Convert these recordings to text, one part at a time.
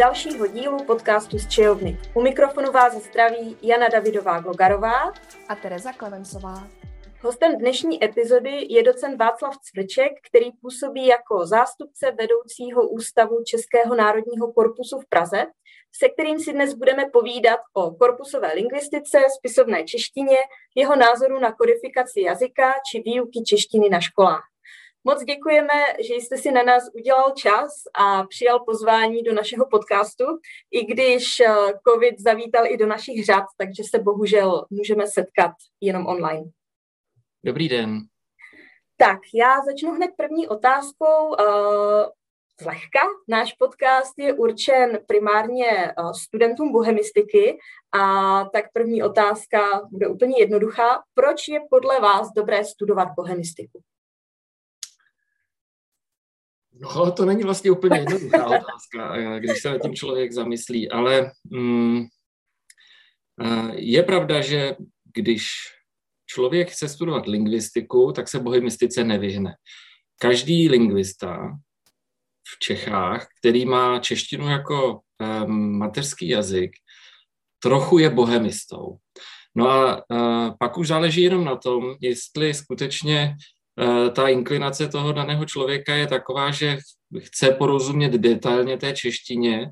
dalšího dílu podcastu z Čejovny. U mikrofonu vás zdraví Jana Davidová Glogarová a Tereza Klemencová. Hostem dnešní epizody je docent Václav Cvrček, který působí jako zástupce vedoucího Ústavu Českého národního korpusu v Praze, se kterým si dnes budeme povídat o korpusové lingvistice, spisovné češtině, jeho názoru na kodifikaci jazyka či výuky češtiny na školách. Moc děkujeme, že jste si na nás udělal čas a přijal pozvání do našeho podcastu, i když eh, COVID zavítal i do našich řad, takže se bohužel můžeme setkat jenom online. Dobrý den. Tak, já začnu hned první otázkou. Uh, zlehka. Náš podcast je určen primárně uh, studentům bohemistiky a tak první otázka bude úplně jednoduchá. Proč je podle vás dobré studovat bohemistiku? No, to není vlastně úplně jednoduchá otázka, eh, když se na tím člověk zamyslí, ale mm, je pravda, že když člověk chce studovat lingvistiku, tak se bohemistice nevyhne. Každý lingvista v Čechách, který má češtinu jako um, mateřský jazyk, trochu je bohemistou. No a uh, pak už záleží jenom na tom, jestli skutečně ta inklinace toho daného člověka je taková, že chce porozumět detailně té češtině,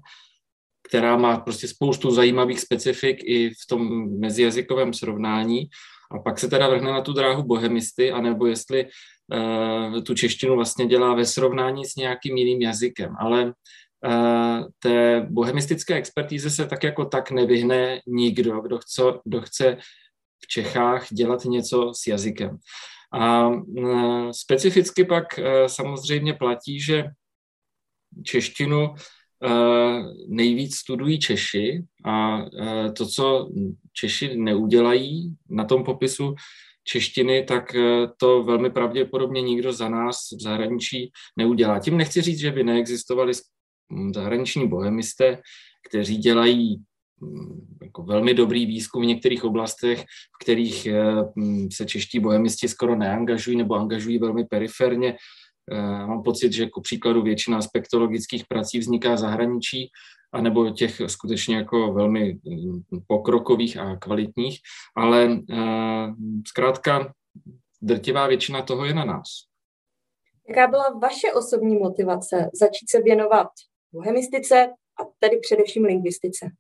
která má prostě spoustu zajímavých specifik i v tom mezijazykovém srovnání, a pak se teda vrhne na tu dráhu bohemisty, anebo jestli uh, tu češtinu vlastně dělá ve srovnání s nějakým jiným jazykem. Ale uh, té bohemistické expertíze se tak jako tak nevyhne nikdo, kdo chce, kdo chce v Čechách dělat něco s jazykem. A uh, specificky pak uh, samozřejmě platí, že češtinu Eh, nejvíc studují Češi a to, co Češi neudělají na tom popisu češtiny, tak to velmi pravděpodobně nikdo za nás v zahraničí neudělá. Tím nechci říct, že by neexistovali zahraniční bohemisté, kteří dělají jako velmi dobrý výzkum v některých oblastech, v kterých hm, se čeští bohemisti skoro neangažují nebo angažují velmi periferně, Eh, mám pocit, že jako příkladu většina aspektologických prací vzniká v zahraničí, anebo těch skutečně jako velmi mm, pokrokových a kvalitních, ale eh, zkrátka drtivá většina toho je na nás. Jaká byla vaše osobní motivace začít se věnovat bohemistice a tedy především lingvistice?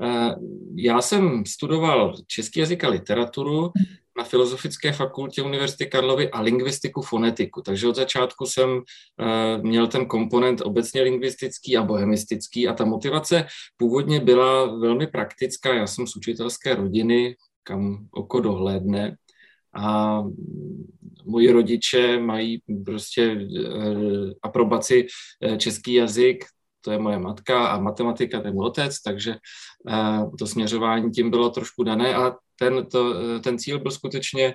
Eh, já jsem studoval český jazyk a literaturu, na Filozofické fakultě Univerzity Karlovy a lingvistiku fonetiku. Takže od začátku jsem uh, měl ten komponent obecně lingvistický a bohemistický a ta motivace původně byla velmi praktická. Já jsem z učitelské rodiny, kam oko dohlédne a moji rodiče mají prostě uh, aprobaci český jazyk, to je moje matka a matematika, to je můj otec, takže uh, to směřování tím bylo trošku dané a ten, to, ten cíl byl skutečně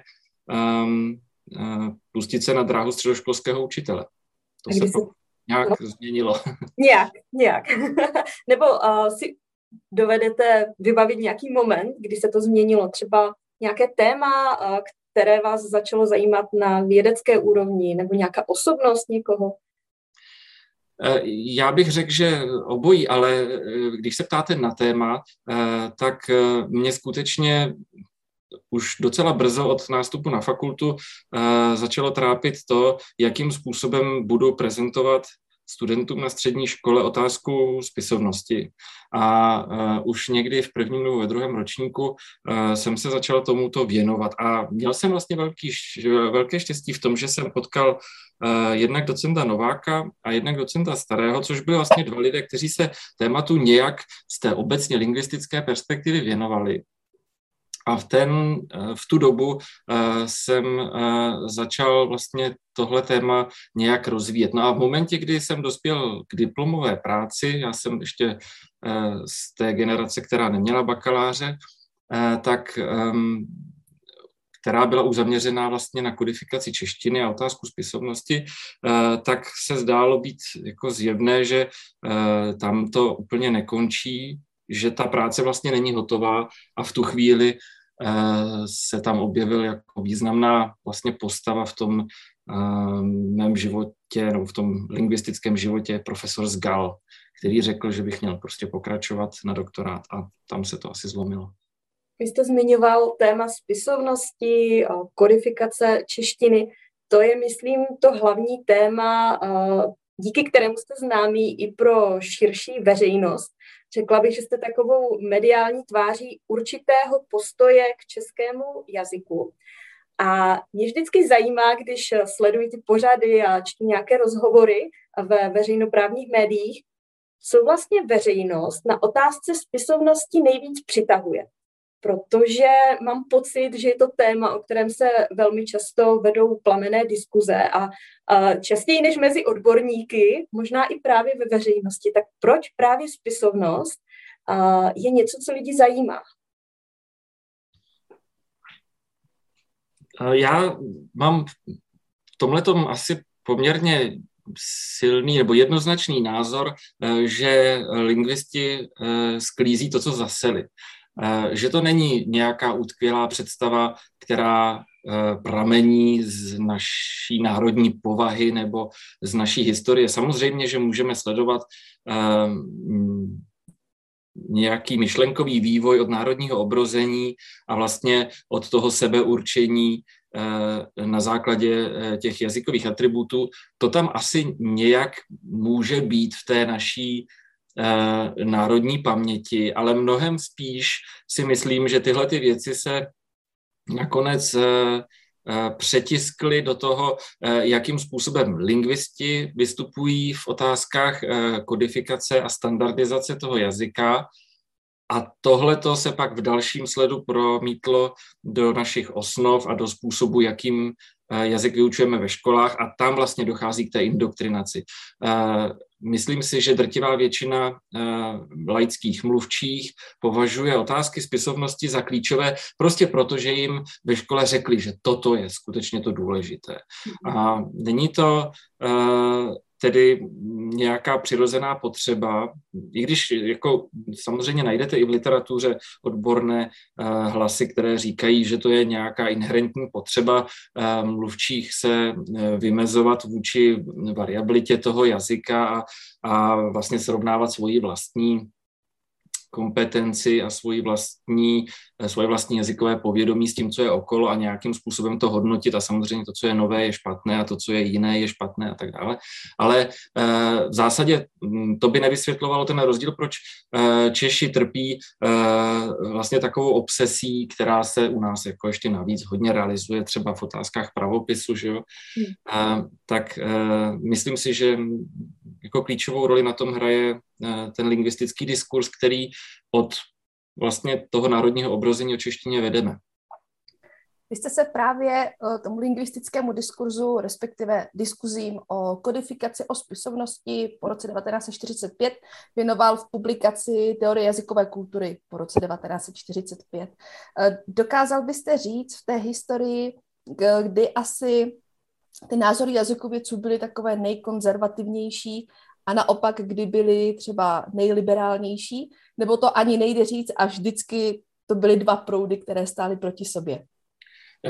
um, uh, pustit se na dráhu středoškolského učitele. To se to nějak no. změnilo. Nějak, nějak. Nebo uh, si dovedete vybavit nějaký moment, kdy se to změnilo, třeba nějaké téma, které vás začalo zajímat na vědecké úrovni, nebo nějaká osobnost někoho? Eh, já bych řekl, že obojí, ale eh, když se ptáte na téma, eh, tak mě skutečně už docela brzo od nástupu na fakultu začalo trápit to, jakým způsobem budu prezentovat studentům na střední škole otázku spisovnosti. A uh, už někdy v prvním nebo ve druhém ročníku uh, jsem se začal tomuto věnovat. A měl jsem vlastně velký, velké štěstí v tom, že jsem potkal uh, jednak docenta Nováka a jednak docenta Starého, což byly vlastně dva lidé, kteří se tématu nějak z té obecně lingvistické perspektivy věnovali. A v, ten, eh, v tu dobu eh, jsem eh, začal vlastně tohle téma nějak rozvíjet. No a v momentě, kdy jsem dospěl k diplomové práci, já jsem ještě z té generace, která neměla bakaláře, tak ehm, která byla už zaměřená vlastně na kodifikaci češtiny a otázku spisovnosti, tak se zdálo být jako zjevné, že tam to úplně nekončí, že ta práce vlastně není hotová a v tu chvíli Eh, se tam objevil jako významná vlastně postava v tom uh, mém životě, nebo v tom lingvistickém životě profesor Zgal, který řekl, že bych měl prostě pokračovat na doktorát a tam se to asi zlomilo. Vy jste zmiňoval téma spisovnosti, kodifikace češtiny. To je, myslím, to hlavní téma, díky kterému jste známý i pro širší veřejnost. Řekla bych, že jste takovou mediální tváří určitého postoje k českému jazyku. A mě vždycky zajímá, když sleduji ty pořady a čtu nějaké rozhovory ve veřejnoprávních médiích, co vlastně veřejnost na otázce spisovnosti nejvíc přitahuje protože mám pocit, že je to téma, o kterém se velmi často vedou plamené diskuze a, a častěji než mezi odborníky, možná i právě ve veřejnosti. Tak proč právě spisovnost a, je něco, co lidi zajímá? Já mám v tomhle asi poměrně silný nebo jednoznačný názor, e, že lingvisti e, sklízí to, co zaseli. Eh, že to není nějaká utkvělá představa, která eh, pramení z naší národní povahy nebo z naší historie. Samozřejmě, že můžeme sledovat eh, nějaký myšlenkový vývoj od národního obrození a vlastně od toho sebeurčení na základě těch jazykových atributů, to tam asi nějak může být v té naší Eh, národní paměti, ale mnohem spíš si myslím, že tyhle ty věci se nakonec eh, eh, přetiskly do toho, jakým způsobem lingvisti vystupují v otázkách kodifikace a standardizace toho jazyka. A tohle to se pak v dalším sledu promítlo do našich osnov a do způsobu, jakým jazyk vyučujeme ve školách a tam vlastně dochází k té indoktrinaci. Myslím si, že drtivá většina uh, laických mluvčích považuje otázky spisovnosti za klíčové prostě proto, že jim ve škole řekli, že toto je skutečně to důležité. A není to tedy nějaká přirozená potřeba, i když jako samozřejmě najdete i v literatuře odborné uh, hlasy, které říkají, že to je nějaká inherentní potřeba uh, mluvčích se uh, vymezovat vůči variabilitě toho jazyka a, a vlastně srovnávat svoji vlastní kompetenci a svoji vlastní, eh, svoje vlastní jazykové povědomí s tím, co je okolo a nějakým způsobem to hodnotit a samozřejmě to, co je nové, je špatné a to, co je jiné, je špatné a tak dále. Ale eh, v zásadě hm, to by nevysvětlovalo ten rozdíl, proč eh, Češi trpí vlastně takovou obsesí, která se u nás jako ještě navíc hodně realizuje třeba v otázkách pravopisu, že jo? Hmm. tak myslím si, že jako klíčovou roli na tom hraje ten lingvistický diskurs, který od vlastně toho národního obrození o češtině vedeme. Vy jste se právě eh, tomu lingvistickému diskurzu, respektive diskuzím o kodifikaci o spisovnosti po roce 1945 věnoval v publikaci Teorie jazykové kultury po roce 1945. Eh, dokázal byste říct v té historii, kdy asi ty názory jazykovědců byly takové nejkonzervativnější a naopak, kdy byly třeba nejliberálnější, nebo to ani nejde říct a vždycky to byly dva proudy, které stály proti sobě.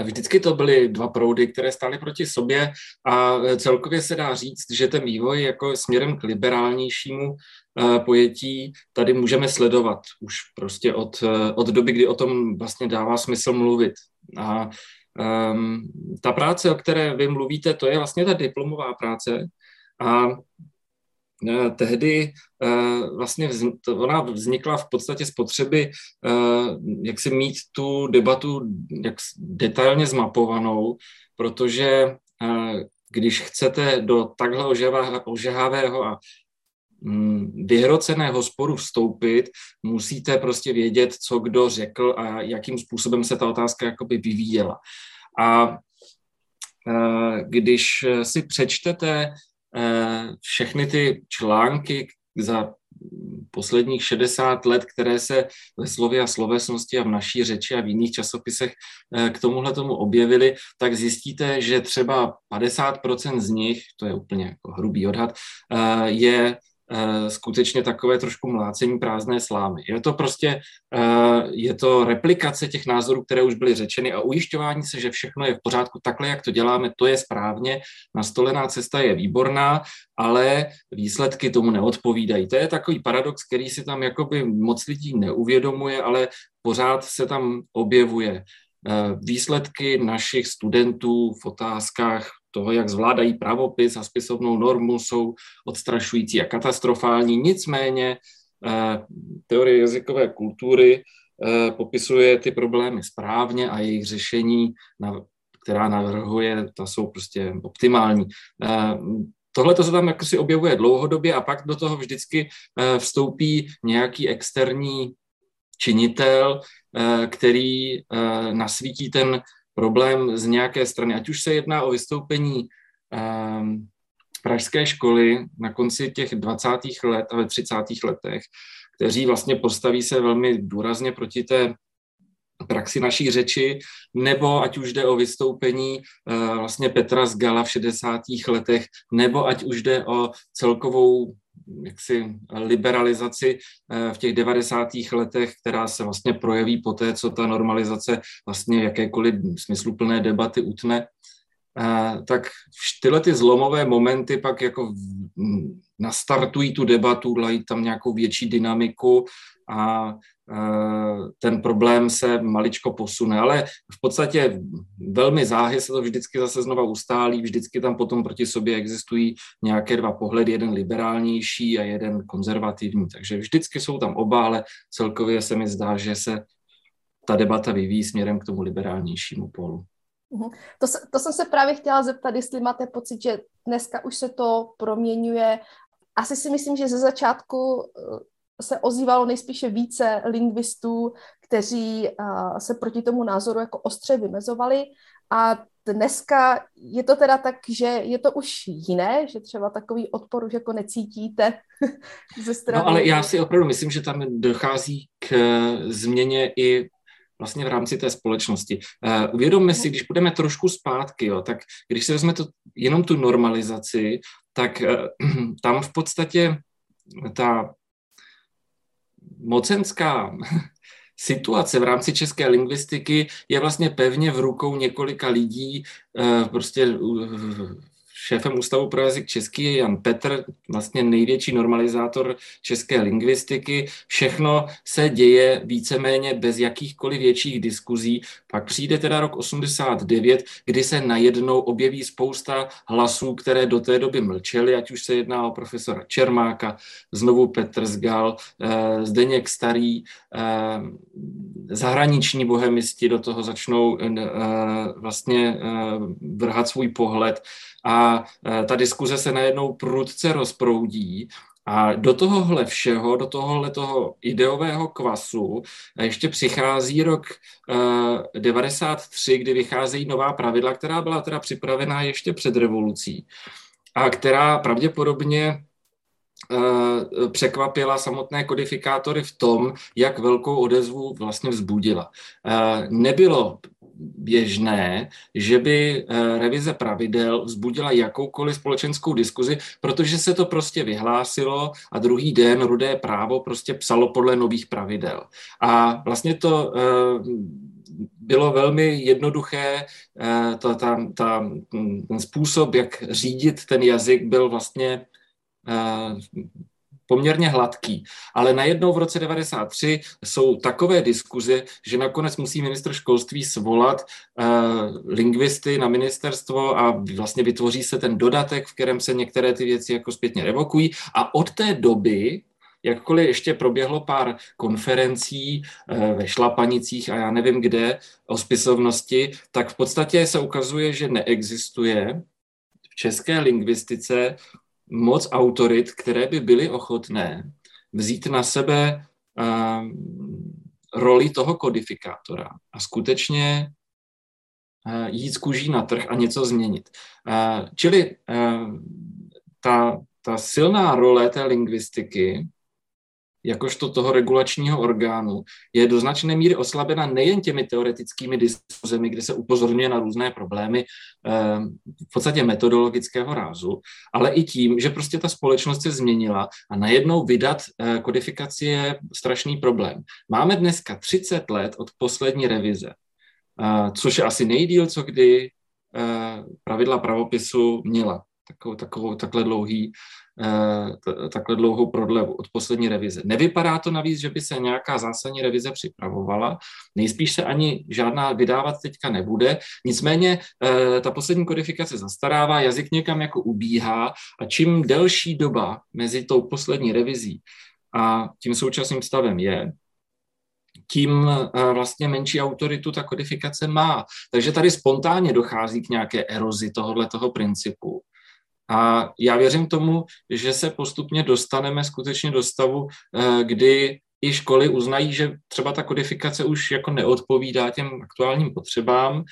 Vždycky to byly dva proudy, které stály proti sobě a celkově se dá říct, že ten vývoj jako směrem k liberálnějšímu eh, pojetí tady můžeme sledovat už prostě od, eh, od doby, kdy o tom vlastně dává smysl mluvit. A um, ta práce, o které vy mluvíte, to je vlastně ta diplomová práce a Eh, tehdy eh, vlastně ona vznikla v podstatě z potřeby, eh, jak si mít tu debatu jak detailně zmapovanou, protože když chcete do takhle ožehavého a mm, vyhroceného sporu vstoupit, musíte prostě vědět, co kdo řekl a jakým způsobem se ta otázka jakoby vyvíjela. A když si přečtete Eh, všechny ty články za posledních 60 let, které se ve slově a slovesnosti a v naší řeči a v jiných časopisech eh, k tomuhle tomu objevily, tak zjistíte, že třeba 50% z nich, to je úplně jako hrubý odhad, eh, je skutečně takové trošku mlácení prázdné slámy. Je to prostě, uh, je to replikace těch názorů, které už byly řečeny a ujišťování se, že všechno je v pořádku takhle, jak to děláme, to je správně, nastolená cesta je výborná, ale výsledky tomu neodpovídají. To je takový paradox, který si tam jakoby moc lidí neuvědomuje, ale pořád se tam objevuje. Výsledky našich studentů v otázkách toho, jak zvládají pravopis a spisovnou normu, jsou odstrašující a katastrofální. Nicméně eh, teorie jazykové kultury eh, popisuje ty problémy správně a jejich řešení, která navrhuje, ta jsou prostě optimální. Eh, tohle to se tam jako si objevuje dlouhodobě a pak do toho vždycky vstoupí nějaký externí činitel, který nasvítí ten problém z nějaké strany, ať už se jedná o vystoupení um, pražské školy na konci těch 20. let a ve 30. letech, kteří vlastně postaví se velmi důrazně proti té praxi naší řeči, nebo ať už jde o vystoupení uh, vlastně Petra z Gala v 60. letech, nebo ať už jde o celkovou jaksi liberalizaci eh, v těch 90. letech, která se vlastně projeví po té, co ta normalizace vlastně jakékoliv smysluplné debaty utne, eh, tak tyhle ty zlomové momenty pak jako nastartují tu debatu, dají tam nějakou větší dynamiku a ten problém se maličko posune, ale v podstatě velmi záhy se to vždycky zase znova ustálí, vždycky tam potom proti sobě existují nějaké dva pohledy, jeden liberálnější a jeden konzervativní, takže vždycky jsou tam oba, ale celkově se mi zdá, že se ta debata vyvíjí směrem k tomu liberálnějšímu polu. Mhm. To, to jsem se právě chtěla zeptat, jestli máte pocit, že dneska už se to proměňuje. Asi si myslím, že ze začátku eh, se ozývalo nejspíše více lingvistů, kteří uh, se proti tomu názoru jako ostře vymezovali a dneska je to teda tak, že je to už jiné, že třeba takový odpor už jako necítíte ze strany... No ale já si opravdu myslím, že tam dochází k změně i vlastně v rámci té společnosti. Uh, uvědomme si, když budeme trošku zpátky, jo, tak když si vezme to, jenom tu normalizaci, tak tam v podstatě ta mocenská situace v rámci české lingvistiky je vlastně pevně v rukou několika lidí, eh, prostě Šéfem Ústavu pro jazyk český je Jan Petr, vlastně největší normalizátor české lingvistiky. Všechno se děje víceméně bez jakýchkoliv větších diskuzí. Pak přijde teda rok 89, kdy se najednou objeví spousta hlasů, které do té doby mlčely, ať už se jedná o profesora Čermáka, znovu Petr Zgal, eh, Zdeněk Starý, eh, zahraniční bohemisti do toho začnou eh, vlastně vrhat svůj pohled a e, ta diskuze se najednou prudce rozproudí a do tohohle všeho, do tohohle toho ideového kvasu ještě přichází rok uh, 93, kdy vycházejí nová pravidla, která byla teda připravená ještě před revolucí a která pravděpodobně překvapila samotné kodifikátory v tom, jak velkou odezvu vlastně vzbudila. Nebylo běžné, že by eh, revize pravidel vzbudila jakoukoliv společenskou diskuzi, protože se to prostě vyhlásilo a druhý den rudé právo prostě psalo podle nových pravidel. A vlastně to eh, bylo velmi jednoduché, eh, to, ta, ta, ten způsob, jak řídit ten jazyk, byl vlastně poměrně hladký. Ale najednou v roce 93 jsou takové diskuze, že nakonec musí ministr školství svolat uh, lingvisty na ministerstvo a vlastně vytvoří se ten dodatek, v kterém se některé ty věci jako zpětně revokují. A od té doby jakkoliv ještě proběhlo pár konferencí eh, ve Šlapanicích a já nevím kde o spisovnosti, tak v podstatě se ukazuje, že neexistuje v české lingvistice moc autorit, které by byly ochotné vzít na sebe uh, roli toho kodifikátora a skutečně uh, jít z kůží na trh a něco změnit. Uh, čili uh, ta, ta silná role té lingvistiky jakožto toho regulačního orgánu, je do značné míry oslabena nejen těmi teoretickými diskuzemi, kde se upozorňuje na různé problémy eh, v podstatě metodologického rázu, ale i tím, že prostě ta společnost se změnila a najednou vydat eh, kodifikaci je strašný problém. Máme dneska 30 let od poslední revize, eh, což je asi nejdíl, co kdy pravidla pravopisu měla takovou, takovou takhle dlouhý Eh, takhle dlouhou prodlevu od poslední revize. Nevypadá to navíc, že by se nějaká zásadní revize připravovala, nejspíš se ani žádná vydávat teďka nebude, nicméně eh, ta poslední kodifikace zastarává, jazyk někam jako ubíhá a čím delší doba mezi tou poslední revizí a tím současným stavem je, tím eh, vlastně menší autoritu ta kodifikace má. Takže tady spontánně dochází k nějaké erozi tohohle toho principu. A já věřím tomu, že se postupně dostaneme skutečně do stavu, eh, kdy i školy uznají, že třeba ta kodifikace už jako neodpovídá těm aktuálním potřebám,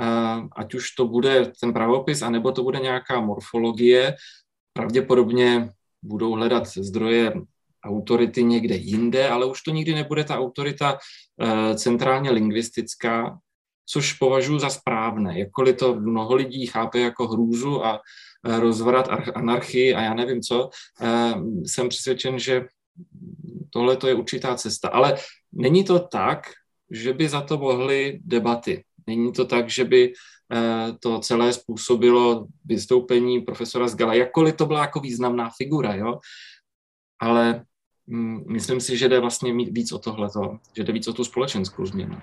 eh, ať už to bude ten pravopis, anebo to bude nějaká morfologie. Pravděpodobně budou hledat zdroje autority někde jinde, ale už to nikdy nebude ta autorita eh, centrálně lingvistická, což považuji za správné. Jakkoliv to mnoho lidí chápe jako hrůzu a rozvrat, anarchii a já nevím co, eh, jsem přesvědčen, že tohle to je určitá cesta. Ale není to tak, že by za to mohly debaty. Není to tak, že by eh, to celé způsobilo vystoupení profesora Zgala, jakkoliv to byla jako významná figura, jo? ale mm, myslím si, že jde vlastně víc o tohleto, že jde víc o tu společenskou změnu.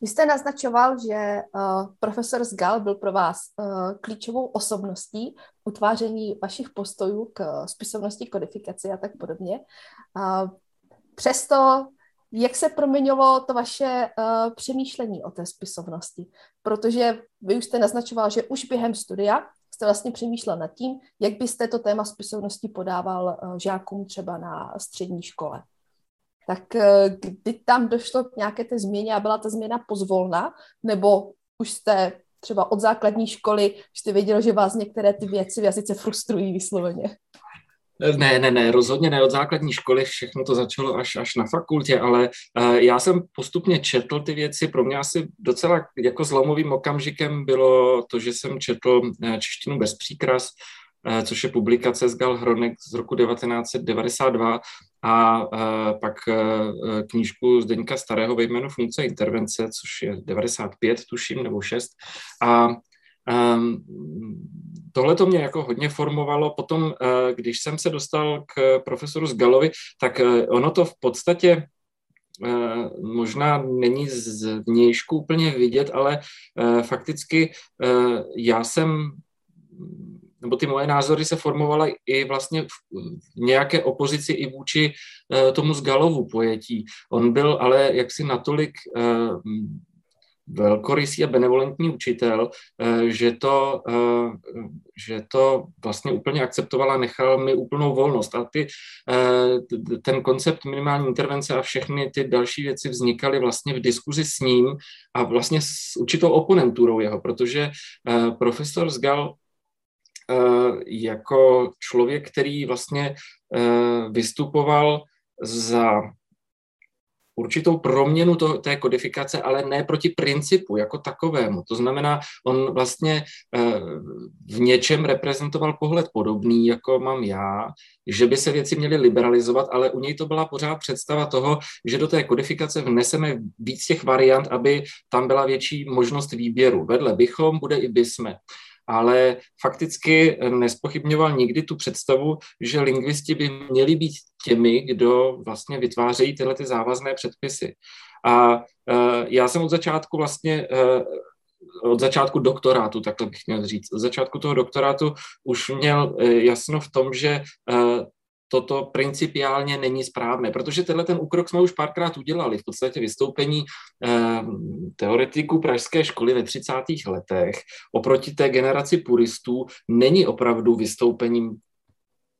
Vy jste naznačoval, že uh, profesor Sgal byl pro vás uh, klíčovou osobností utváření vašich postojů k spisovnosti, kodifikaci a tak podobně. Uh, přesto, jak se proměnilo to vaše uh, přemýšlení o té spisovnosti? Protože vy už jste naznačoval, že už během studia jste vlastně přemýšlel nad tím, jak byste to téma spisovnosti podával žákům třeba na střední škole tak eh, kdy tam došlo k nějaké té změně a byla ta změna pozvolna, nebo už jste třeba od základní školy jste věděl, že vás některé ty věci v jazyce frustrují vysloveně? Ne, ne, ne, rozhodně ne od základní školy, všechno to začalo až, až na fakultě, ale uh, já jsem postupně četl ty věci, pro mě asi docela jako zlomovým okamžikem bylo to, že jsem četl uh, češtinu bez příkras, což je publikace z Gal Hronek z roku 1992 a uh, pak uh, knížku Zdeňka Starého ve jménu funkce intervence, což je 95, tuším, nebo 6. A um, tohle to mě jako hodně formovalo. Potom, když jsem se dostal k profesoru Zgalovi, tak uh, ono to v podstatě možná není z vnějšku úplně vidět, ale fakticky já jsem nebo ty moje názory se formovaly i vlastně v nějaké opozici i vůči uh, tomu Zgalovu pojetí. On byl ale jaksi natolik uh, velkorysý a benevolentní učitel, uh, že to, že to vlastně úplně akceptoval a nechal mi úplnou volnost. A ty, ten koncept minimální intervence a všechny ty další věci vznikaly vlastně v diskuzi s ním a vlastně s určitou oponenturou jeho, protože profesor Zgal Eh, jako člověk, který vlastně eh, vystupoval za určitou proměnu to, té kodifikace, ale ne proti principu jako takovému. To znamená, on vlastně eh, v něčem reprezentoval pohled podobný, jako mám já, že by se věci měly liberalizovat, ale u něj to byla pořád představa toho, že do té kodifikace vneseme víc těch variant, aby tam byla větší možnost výběru. Vedle bychom bude i bysme ale fakticky nespochybňoval nikdy tu představu, že lingvisti by měli být těmi, kdo vlastně vytvářejí tyhle ty závazné předpisy. A uh, já jsem od začátku vlastně uh, od začátku doktorátu, takhle bych měl říct. Od začátku toho doktorátu už měl jasno v tom, že toto principiálně není správné, protože tenhle ten úkrok jsme už párkrát udělali. V podstatě vystoupení eh, teoretiků pražské školy ve 30. letech oproti té generaci puristů není opravdu vystoupením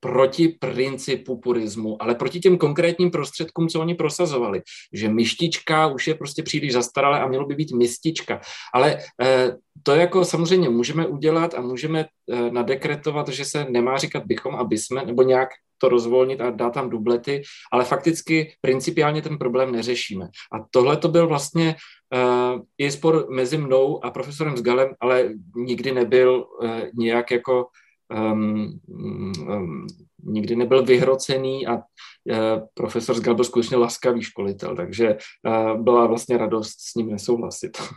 proti principu purismu, ale proti těm konkrétním prostředkům, co oni prosazovali. Že myštička už je prostě příliš zastaralé a mělo by být mistička. Ale eh, to jako samozřejmě můžeme udělat a můžeme eh, nadekretovat, že se nemá říkat bychom a bysme, nebo nějak to rozvolnit a dát tam dublety, ale fakticky principiálně ten problém neřešíme. A tohle to byl vlastně uh, i spor mezi mnou a profesorem Zgalem, ale nikdy nebyl uh, nějak jako um, um, nikdy nebyl vyhrocený a uh, profesor Zgal byl skutečně laskavý školitel, takže uh, byla vlastně radost s ním nesouhlasit.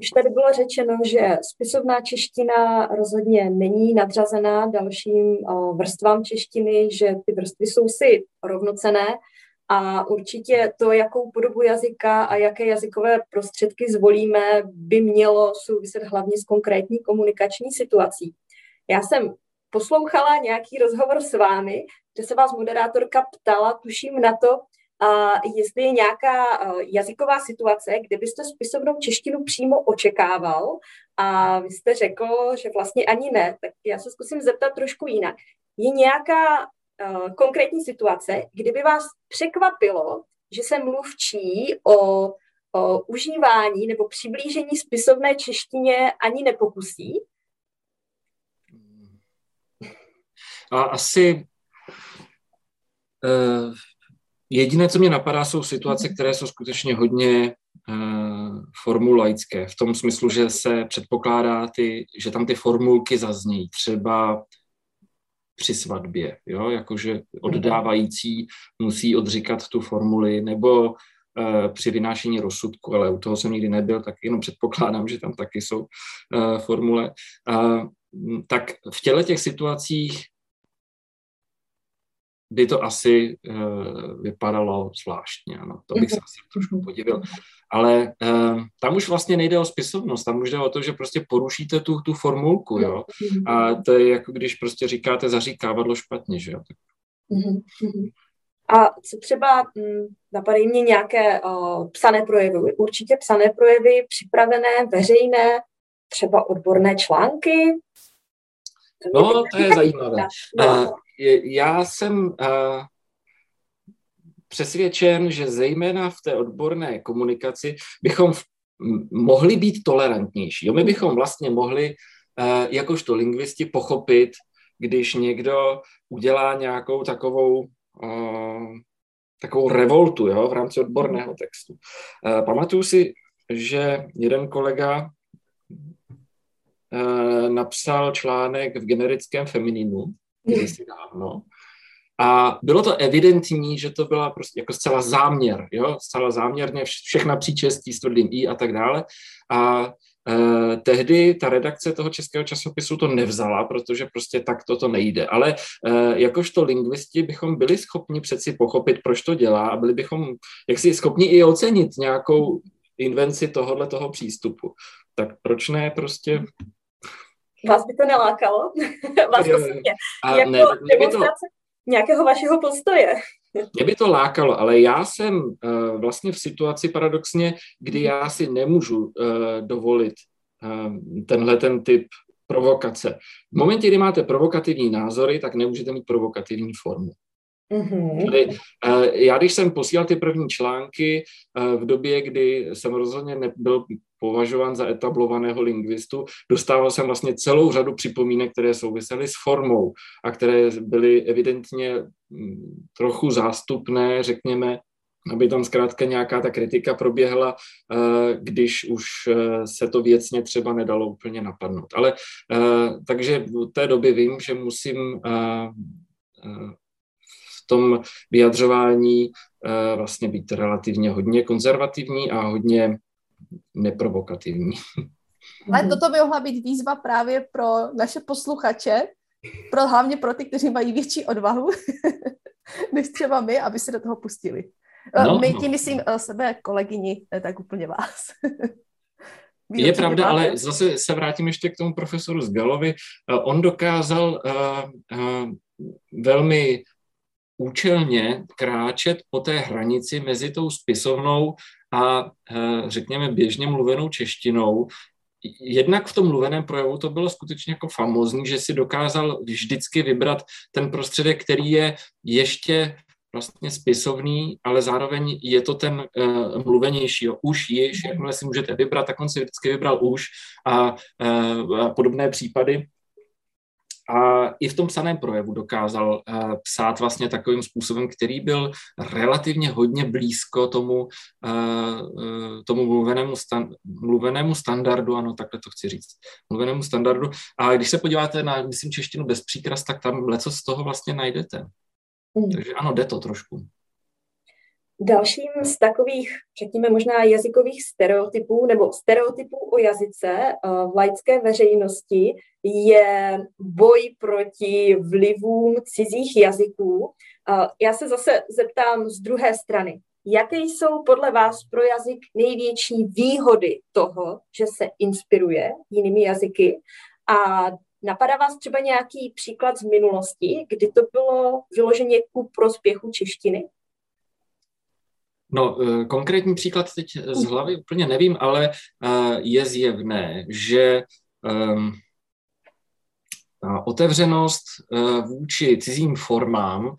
Už tady bylo řečeno, že spisovná čeština rozhodně není nadřazená dalším vrstvám češtiny, že ty vrstvy jsou si rovnocené a určitě to, jakou podobu jazyka a jaké jazykové prostředky zvolíme, by mělo souviset hlavně s konkrétní komunikační situací. Já jsem poslouchala nějaký rozhovor s vámi, kde se vás moderátorka ptala, tuším na to, a jestli je nějaká jazyková situace, kde byste spisovnou češtinu přímo očekával a vy jste řekl, že vlastně ani ne, tak já se zkusím zeptat trošku jinak. Je nějaká konkrétní situace, kdyby vás překvapilo, že se mluvčí o, o užívání nebo přiblížení spisovné češtině ani nepokusí? A asi uh, jediné, co mě napadá, jsou situace, které jsou skutečně hodně uh, formulaické, v tom smyslu, že se předpokládá, ty, že tam ty formulky zazní, třeba při svatbě, jo? jakože oddávající musí odříkat tu formuli, nebo uh, při vynášení rozsudku, ale u toho jsem nikdy nebyl, tak jenom předpokládám, že tam taky jsou uh, formule. Uh, tak v těle těch situacích by to asi uh, vypadalo zvláštně. Ano, to bych se asi trošku podivil. Ale uh, tam už vlastně nejde o spisovnost, tam už jde o to, že prostě porušíte tu, tu formulku, jo. A to je jako když prostě říkáte zaříkávadlo špatně, že jo. Tak... A co třeba hm, napadají mě nějaké uh, psané projevy? Určitě psané projevy, připravené, veřejné, třeba odborné články? No, to je zajímavé. No já jsem uh, přesvědčen, že zejména v té odborné komunikaci bychom v, mohli být tolerantnější. Jo, my bychom vlastně mohli uh, jakožto lingvisti pochopit, když někdo udělá nějakou takovou uh, takovou revoltu jo, v rámci odborného textu. Uh, pamatuju si, že jeden kolega uh, napsal článek v generickém femininu, kdysi dávno. A bylo to evidentní, že to byla prostě jako zcela záměr, jo, zcela záměrně všechna příčestí s tvrdým i a tak dále. A eh, tehdy ta redakce toho českého časopisu to nevzala, protože prostě tak toto nejde. Ale eh, jakožto lingvisti bychom byli schopni přeci pochopit, proč to dělá a byli bychom jaksi schopni i ocenit nějakou invenci tohohle toho přístupu. Tak proč ne prostě Vás by to nelákalo? Vás osobně? Jako ne, to, nějakého vašeho postoje? Mě by to lákalo, ale já jsem uh, vlastně v situaci paradoxně, kdy já si nemůžu uh, dovolit uh, tenhle ten typ provokace. V momentě, kdy máte provokativní názory, tak nemůžete mít provokativní formu. Mm-hmm. Tedy, já když jsem posílal ty první články v době, kdy jsem rozhodně nebyl považován za etablovaného lingvistu, dostával jsem vlastně celou řadu připomínek, které souvisely s formou a které byly evidentně mm, trochu zástupné, řekněme, aby tam zkrátka nějaká ta kritika proběhla, když už se to věcně třeba nedalo úplně napadnout. Ale takže v té doby vím, že musím v tom vyjadřování eh, vlastně být relativně hodně konzervativní a hodně neprovokativní. Ale toto by mohla být výzva právě pro naše posluchače, pro, hlavně pro ty, kteří mají větší odvahu než třeba my, aby se do toho pustili. Eh, no, my tím no. myslím eh, sebe kolegyni, tak úplně vás. Je pravda, ale zase se vrátím ještě k tomu profesoru Zgalovi. On dokázal uh, uh, velmi účelně kráčet po té hranici mezi tou spisovnou a eh, řekněme běžně mluvenou češtinou, jednak v tom mluveném projevu to bylo skutečně jako famózní, že si dokázal vždycky vybrat ten prostředek, který je ještě vlastně spisovný, ale zároveň je to ten uh, mluvenější. Jo. Už, již, jakmile si můžete vybrat, tak on si vždycky vybral už a, uh, a podobné případy. A i v tom psaném projevu dokázal uh, psát vlastně takovým způsobem, který byl relativně hodně blízko tomu, uh, tomu mluvenému, stan- mluvenému standardu, ano, takhle to chci říct, mluvenému standardu. A když se podíváte na, myslím, češtinu bez příkras, tak tam leco z toho vlastně najdete. Mm. Takže ano, jde to trošku. Dalším z takových, řekněme možná jazykových stereotypů nebo stereotypů o jazyce eh, v laické veřejnosti je boj proti vlivům cizích jazyků. Eh, já se zase zeptám z druhé strany. Jaké jsou podle vás pro jazyk největší výhody toho, že se inspiruje jinými jazyky a Napadá vás třeba nějaký příklad z minulosti, kdy to bylo vyloženě ku prospěchu češtiny? No, eh, konkrétní příklad teď z hlavy úplně nevím, ale eh, je zjevné, že ehm, otevřenost eh, vůči cizím formám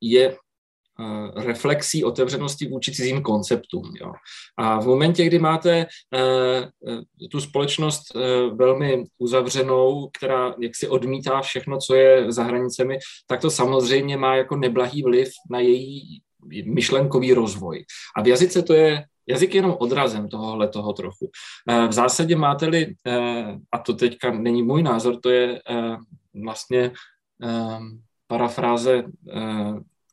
je reflexí otevřenosti vůči cizím konceptům. Jo. A v momentě, kdy máte tu společnost velmi uzavřenou, která jaksi odmítá všechno, co je za hranicemi, tak to samozřejmě má jako neblahý vliv na její myšlenkový rozvoj. A v jazyce to je Jazyk je jenom odrazem tohohle toho trochu. V zásadě máte-li, a to teďka není můj názor, to je vlastně parafráze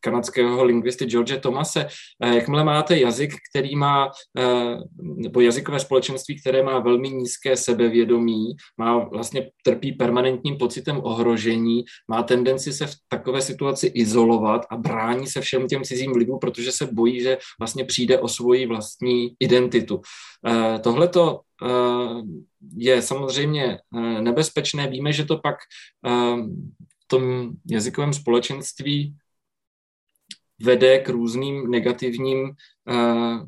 kanadského lingvisty George Tomase, eh, jakmile máte jazyk, který má, eh, nebo jazykové společenství, které má velmi nízké sebevědomí, má vlastně trpí permanentním pocitem ohrožení, má tendenci se v takové situaci izolovat a brání se všem těm cizím vlivům, protože se bojí, že vlastně přijde o svoji vlastní identitu. Eh, tohleto je samozřejmě nebezpečné. Víme, že to pak v tom jazykovém společenství vede k různým negativním, uh,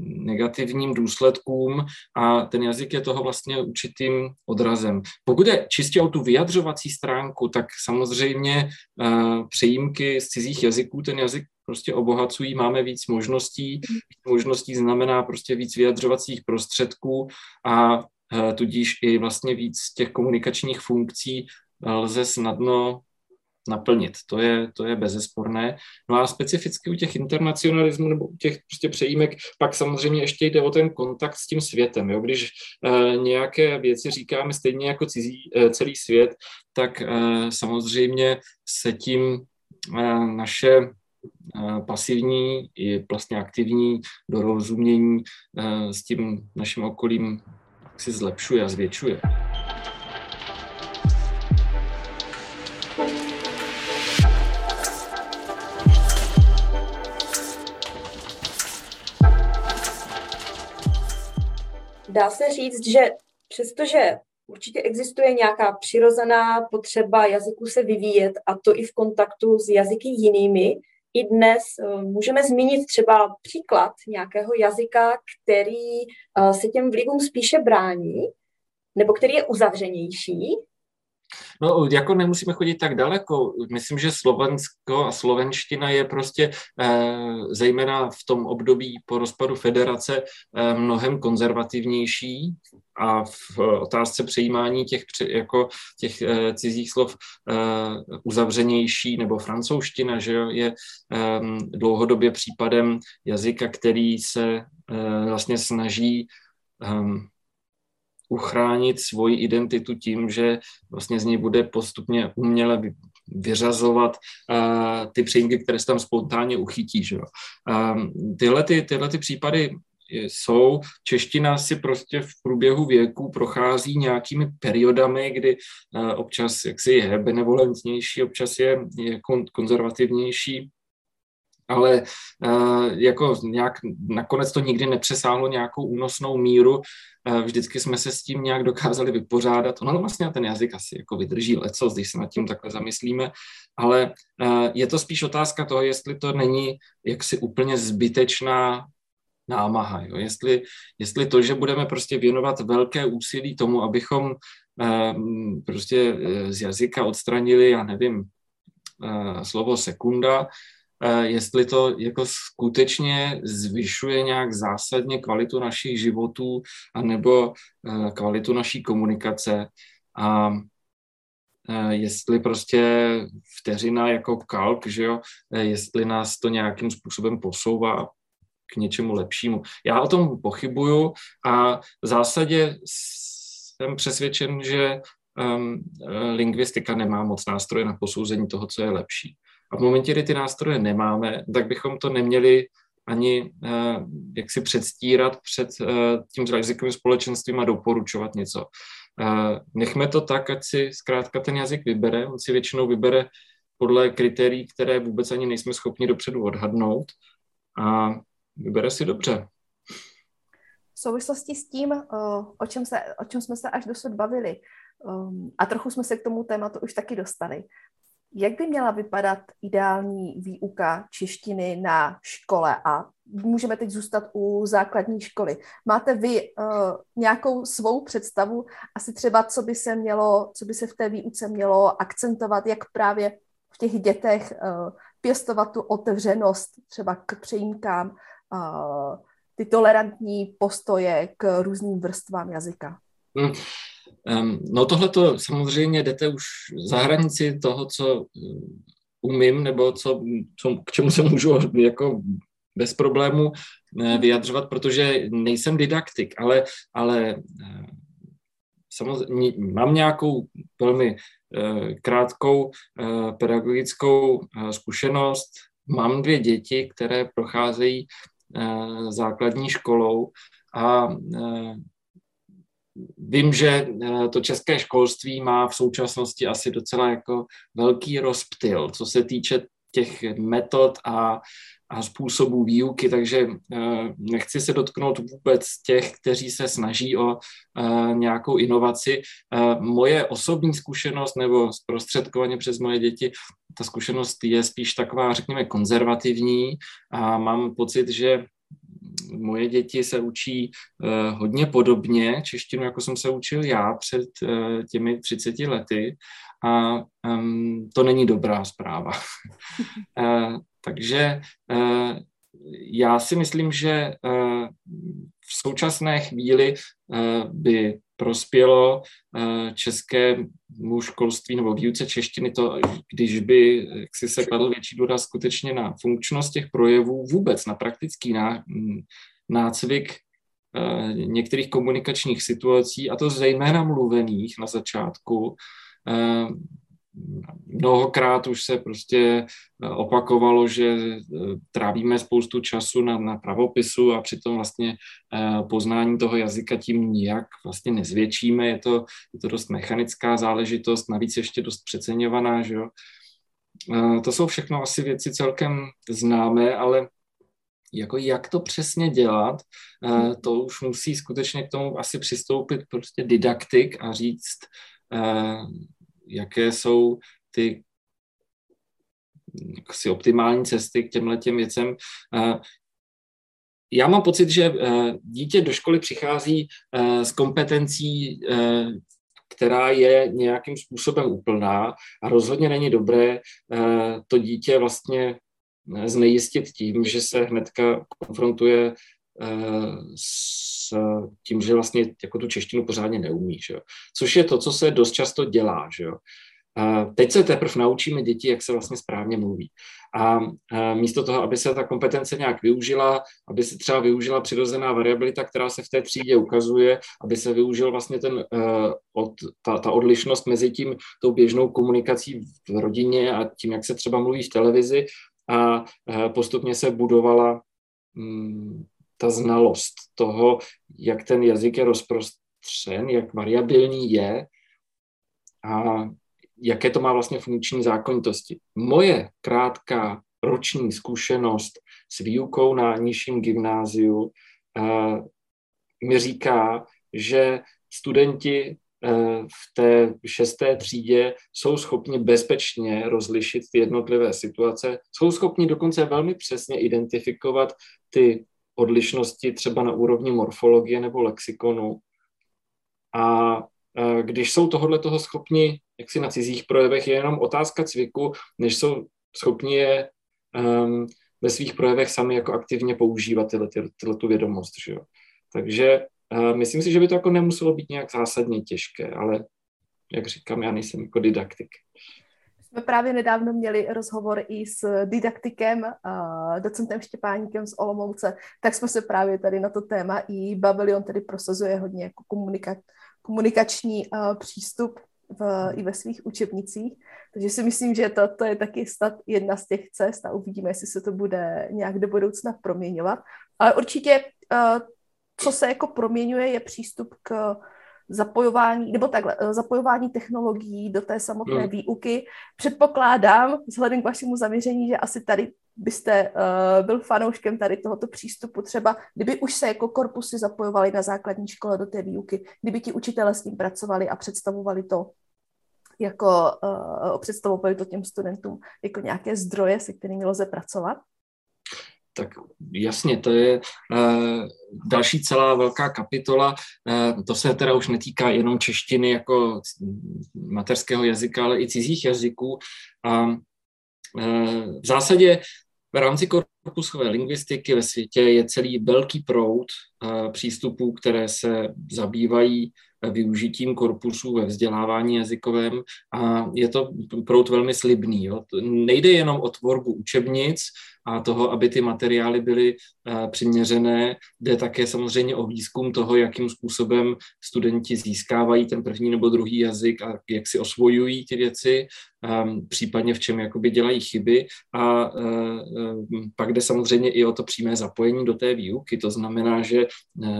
negativním důsledkům a ten jazyk je toho vlastně určitým odrazem. Pokud je čistě o tu vyjadřovací stránku, tak samozřejmě uh, přejímky z cizích jazyků ten jazyk prostě obohacují, máme víc možností, možností znamená prostě víc vyjadřovacích prostředků a uh, tudíž i vlastně víc těch komunikačních funkcí lze snadno naplnit. To je, to je bezesporné. No a specificky u těch internacionalismů nebo u těch prostě přejímek pak samozřejmě ještě jde o ten kontakt s tím světem. Jo? Když uh, nějaké věci říkáme stejně jako cizí, uh, celý svět, tak uh, samozřejmě se tím uh, naše pasivní i vlastně aktivní dorozumění s tím naším okolím si zlepšuje a zvětšuje. Dá se říct, že přestože určitě existuje nějaká přirozená potřeba jazyku se vyvíjet a to i v kontaktu s jazyky jinými, i dnes eh, můžeme zmínit třeba příklad nějakého jazyka, který eh, se těm vlivům spíše brání, nebo který je uzavřenější, No, jako nemusíme chodit tak daleko. Myslím, že Slovensko a slovenština je prostě eh, zejména v tom období po rozpadu federace eh, mnohem konzervativnější a v otázce přejímání těch, jako těch eh, cizích slov eh, uzavřenější, nebo francouzština, že je eh, dlouhodobě případem jazyka, který se eh, vlastně snaží uchránit svoji identitu tím, že vlastně z něj bude postupně uměle vyřazovat uh, ty příjmky, které se tam spontánně uchytí. Že? Um, tyhle, ty, tyhle ty případy jsou. Čeština si prostě v průběhu věku prochází nějakými periodami, kdy uh, občas jaksi je benevolentnější, občas je, je konzervativnější ale uh, jako nějak nakonec to nikdy nepřesáhlo nějakou únosnou míru, uh, vždycky jsme se s tím nějak dokázali vypořádat. No, no vlastně ten jazyk asi jako vydrží leco, když se nad tím takhle zamyslíme, ale uh, je to spíš otázka toho, jestli to není jaksi úplně zbytečná námaha. Jo? Jestli, jestli to, že budeme prostě věnovat velké úsilí tomu, abychom eh, prostě eh, z jazyka odstranili, já nevím, eh, slovo sekunda, eh, jestli to jako skutečně zvyšuje nějak zásadně kvalitu našich životů anebo eh, kvalitu naší komunikace. A Eh, jestli prostě vteřina jako kalk, že jo, eh, jestli nás to nějakým způsobem posouvá k něčemu lepšímu. Já o tom pochybuju a v zásadě jsem přesvědčen, že um, lingvistika nemá moc nástroje na posouzení toho, co je lepší. A v momentě, kdy ty nástroje nemáme, tak bychom to neměli ani uh, jak si předstírat před uh, tím jazykovým společenstvím a doporučovat něco. Nechme to tak, ať si zkrátka ten jazyk vybere. On si většinou vybere podle kritérií, které vůbec ani nejsme schopni dopředu odhadnout a vybere si dobře. V souvislosti s tím, o čem, se, o čem jsme se až dosud bavili, um, a trochu jsme se k tomu tématu už taky dostali, jak by měla vypadat ideální výuka češtiny na škole? A můžeme teď zůstat u základní školy. Máte vy uh, nějakou svou představu, asi třeba, co by se mělo, co by se v té výuce mělo akcentovat, jak právě v těch dětech uh, pěstovat tu otevřenost třeba k přejímkám, uh, ty tolerantní postoje k různým vrstvám jazyka? Hmm. No tohle to samozřejmě jdete už za hranici toho, co um, umím, nebo co, co, k čemu se můžu jako bez problému uh, vyjadřovat, protože nejsem didaktik, ale, ale uh, samozřejmě mám nějakou velmi krátkou pedagogickou zkušenost. Mám dvě děti, které procházejí základní školou a Vím, že eh, to české školství má v současnosti asi docela jako velký rozptyl, co se týče těch metod a, a způsobů výuky, takže eh, nechci se dotknout vůbec těch, kteří se snaží o eh, nějakou inovaci. Moje osobní zkušenost nebo zprostředkovaně přes moje děti, ta zkušenost je spíš taková, řekněme, konzervativní a mám pocit, že moje děti se učí uh, hodně podobně češtinu, jako jsem se učil já před uh, těmi 30 lety a um, to není dobrá zpráva. uh, takže já si myslím, že uh, v současné chvíli uh, by prospělo uh, českému školství nebo výuce češtiny to, když by si se kladl větší důraz skutečně na funkčnost těch projevů, vůbec na praktický ná, nácvik některých komunikačních situací, a to zejména mluvených na začátku. Mnohokrát už se prostě opakovalo, že trávíme spoustu času na, na pravopisu a přitom vlastně poznání toho jazyka tím nijak vlastně nezvětšíme. Je to, je to dost mechanická záležitost, navíc ještě dost přeceňovaná, že jo. To jsou všechno asi věci celkem známé, ale jako jak to přesně dělat, eh, to už musí skutečně k tomu asi přistoupit prostě didaktik a říct, eh, jaké jsou ty si optimální cesty k těmhle těm věcem. Eh, já mám pocit, že dítě do školy přichází s kompetencí, která je nějakým způsobem úplná a rozhodně není dobré to dítě vlastně znejistit tím, že se hnedka konfrontuje eh, s tím, že vlastně jako tu češtinu pořádně neumí, že jo? což je to, co se dost často dělá. Že jo? Teď se teprve naučíme děti, jak se vlastně správně mluví. A, místo toho, aby se ta kompetence nějak využila, aby se třeba využila přirozená variabilita, která se v té třídě ukazuje, aby se využil vlastně ten, uh, od, ta, ta odlišnost mezi tím, tou běžnou komunikací v rodině a tím, jak se třeba mluví v televizi a postupně se budovala mm, ta znalost toho, jak ten jazyk je rozprostřen, jak variabilní je a jaké to má vlastně funkční zákonitosti. Moje krátká roční zkušenost s výukou na nižším gymnáziu mi říká, že studenti Eh, v té šesté třídě jsou schopni bezpečně rozlišit ty jednotlivé situace, jsou schopni dokonce velmi přesně identifikovat ty odlišnosti třeba na úrovni morfologie nebo lexikonu. A když jsou tohle toho schopni, jak si na cizích projevech, je jenom otázka cviku, než jsou schopni je um, ve svých projevech sami jako aktivně používat tyhle, tyhle, tyhle tu vědomost. Že jo? Takže uh, myslím si, že by to jako nemuselo být nějak zásadně těžké, ale jak říkám, já nejsem jako didaktik. Jsme právě nedávno měli rozhovor i s didaktikem, uh, docentem Štěpáníkem z Olomouce, tak jsme se právě tady na to téma i bavili, on tedy prosazuje hodně jako komunika- komunikační uh, přístup v, i ve svých učebnicích. Takže si myslím, že to, to je taky snad jedna z těch cest a uvidíme, jestli se to bude nějak do budoucna proměňovat. Ale určitě, uh, co se jako proměňuje, je přístup k zapojování, nebo takhle, eh, zapojování technologií do té samotné hmm. výuky. Předpokládám, vzhledem k vašemu zaměření, že asi tady byste uh, byl fanouškem tady tohoto přístupu, třeba kdyby už se jako korpusy zapojovali na základní škole do té výuky, kdyby ti učitele s tím pracovali a představovali to jako uh, představovali to těm studentům jako nějaké zdroje, se kterými lze pracovat? Tak jasně, to je uh, další celá velká kapitola. Uh, to se teda už netýká jenom češtiny jako mateřského jazyka, ale i cizích jazyků. A uh, v zásadě v rámci korpusové lingvistiky ve světě je celý velký proud uh, přístupů, které se zabývají využitím korpusů ve vzdělávání jazykovém a je to proud velmi slibný. Jo. Nejde jenom o tvorbu učebnic, a toho, aby ty materiály byly eh, přiměřené. Jde také samozřejmě o výzkum toho, jakým způsobem studenti získávají ten první nebo druhý jazyk a jak si osvojují ty věci, ehm, případně v čem jakoby dělají chyby. A eh, eh, pak jde samozřejmě i o to přímé zapojení do té výuky. To znamená, že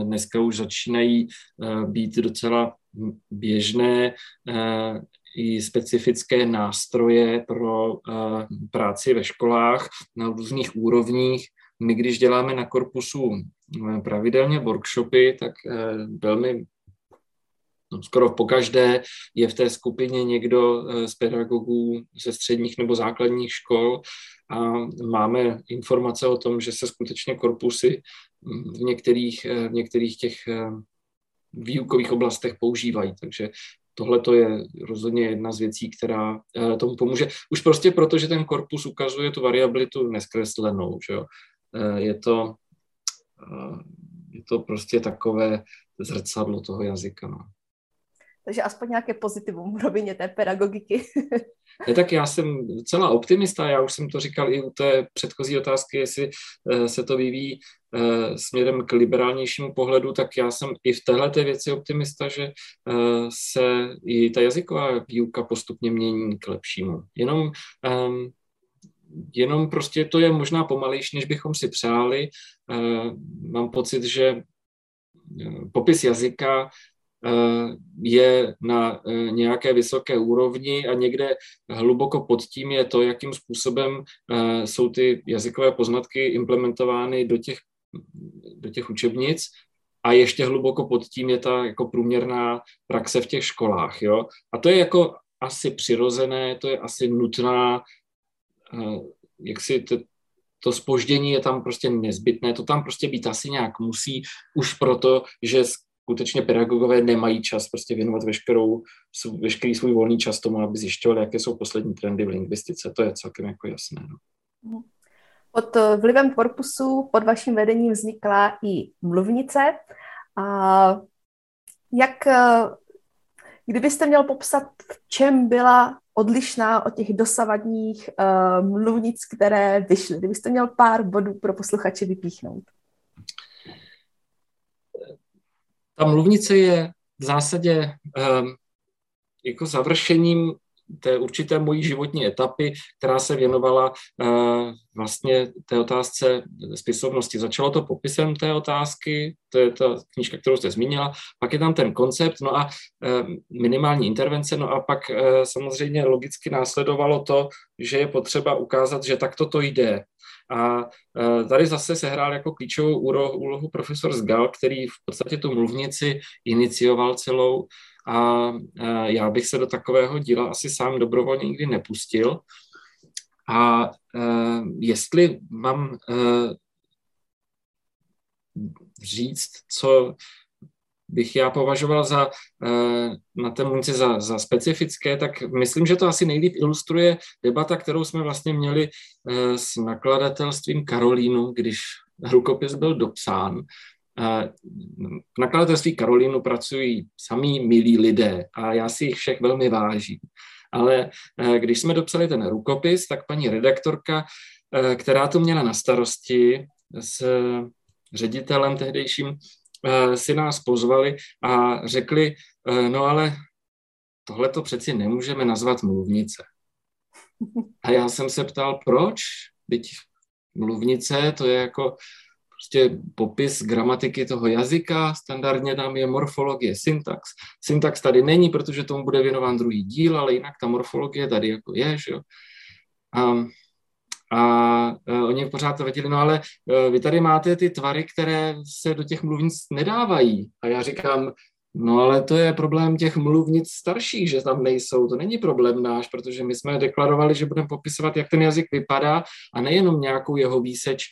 dneska už začínají být docela běžné i specifické nástroje pro práci ve školách na různých úrovních. My, když děláme na korpusu eh, pravidelně workshopy, tak velmi no, skoro pokaždé je v té skupině někdo z pedagogů ze středních nebo základních škol a máme informace o tom, že se skutečně korpusy v některých, v některých těch výukových oblastech používají. Takže tohle to je rozhodně jedna z věcí, která eh, tomu pomůže. Už prostě proto, že ten korpus ukazuje tu variabilitu neskreslenou. Že jo? Eh, je, to, eh, je to prostě takové zrcadlo toho jazyka. No. Takže aspoň nějaké pozitivum v rovině té pedagogiky. Ne, tak já jsem docela optimista, já už jsem to říkal i u té předchozí otázky, jestli eh, se to vyvíjí eh, směrem k liberálnějšímu pohledu, tak já jsem i v téhle věci optimista, že eh, se i ta jazyková výuka postupně mění k lepšímu. Jenom, ehm, jenom prostě to je možná pomalejší, než bychom si přáli. Mám pocit, že popis jazyka je na eh, nějaké vysoké úrovni a někde hluboko pod tím je to, jakým způsobem eh, jsou ty jazykové poznatky implementovány do těch, do těch učebnic a ještě hluboko pod tím je ta jako průměrná praxe v těch školách. Jo? A to je jako asi přirozené, to je asi nutná, jak si to, to spoždění je tam prostě nezbytné, to tam prostě být asi nějak musí, už proto, že skutečně pedagogové nemají čas prostě věnovat veškerou, veškerý svůj volný čas tomu, aby zjišťovali, jaké jsou poslední trendy v lingvistice. To je celkem jako jasné. No. Pod eh, vlivem korpusu pod vaším vedením vznikla i mluvnice. A jak, eh, kdybyste měl popsat, v čem byla odlišná od těch dosavadních uh, mluvnic, které vyšly? Kdybyste měl pár bodů pro posluchače vypíchnout. Ta mluvnice je v zásadě um, jako završením té určité mojí životní etapy, která se věnovala uh, vlastně té otázce spisovnosti. Začalo to popisem té otázky, to je ta knížka, kterou jste zmínila, pak je tam ten koncept, no a uh, minimální intervence, no a pak uh, samozřejmě logicky následovalo to, že je potřeba ukázat, že takto to jde. A tady zase se hrál jako klíčovou úlohu profesor Zgal, který v podstatě tu mluvnici inicioval celou a e, já bych se do takového díla asi sám dobrovolně nikdy nepustil. A e, jestli mám říct, co bych já považoval za, na té munici za, za specifické, tak myslím, že to asi nejlíp ilustruje debata, kterou jsme vlastně měli s nakladatelstvím Karolínu, když rukopis byl dopsán. Eh, v nakladatelství Karolínu pracují samý milí lidé a já si jich všech velmi vážím. Ale když jsme dopsali ten rukopis, tak paní redaktorka, která to měla na starosti s ředitelem tehdejším, Eh, si nás pozvali a řekli, no ale tohle to přeci nemůžeme nazvat mluvnice. A já jsem se ptal, proč? Teď mluvnice, to je jako prostě popis gramatiky toho jazyka, standardně tam je morfologie, syntax. Syntax tady není, protože tomu bude věnován druhý díl, ale jinak ta morfologie tady jako je, že jo. A a uh, oni pořád tvrdili, no ale uh, vy tady máte ty tvary, které se do těch mluvnic nedávají. A já říkám, no ale to je problém těch mluvnic starších, že tam nejsou. To není problém náš, protože my jsme deklarovali, že budeme popisovat, jak ten jazyk vypadá a nejenom nějakou jeho výseč,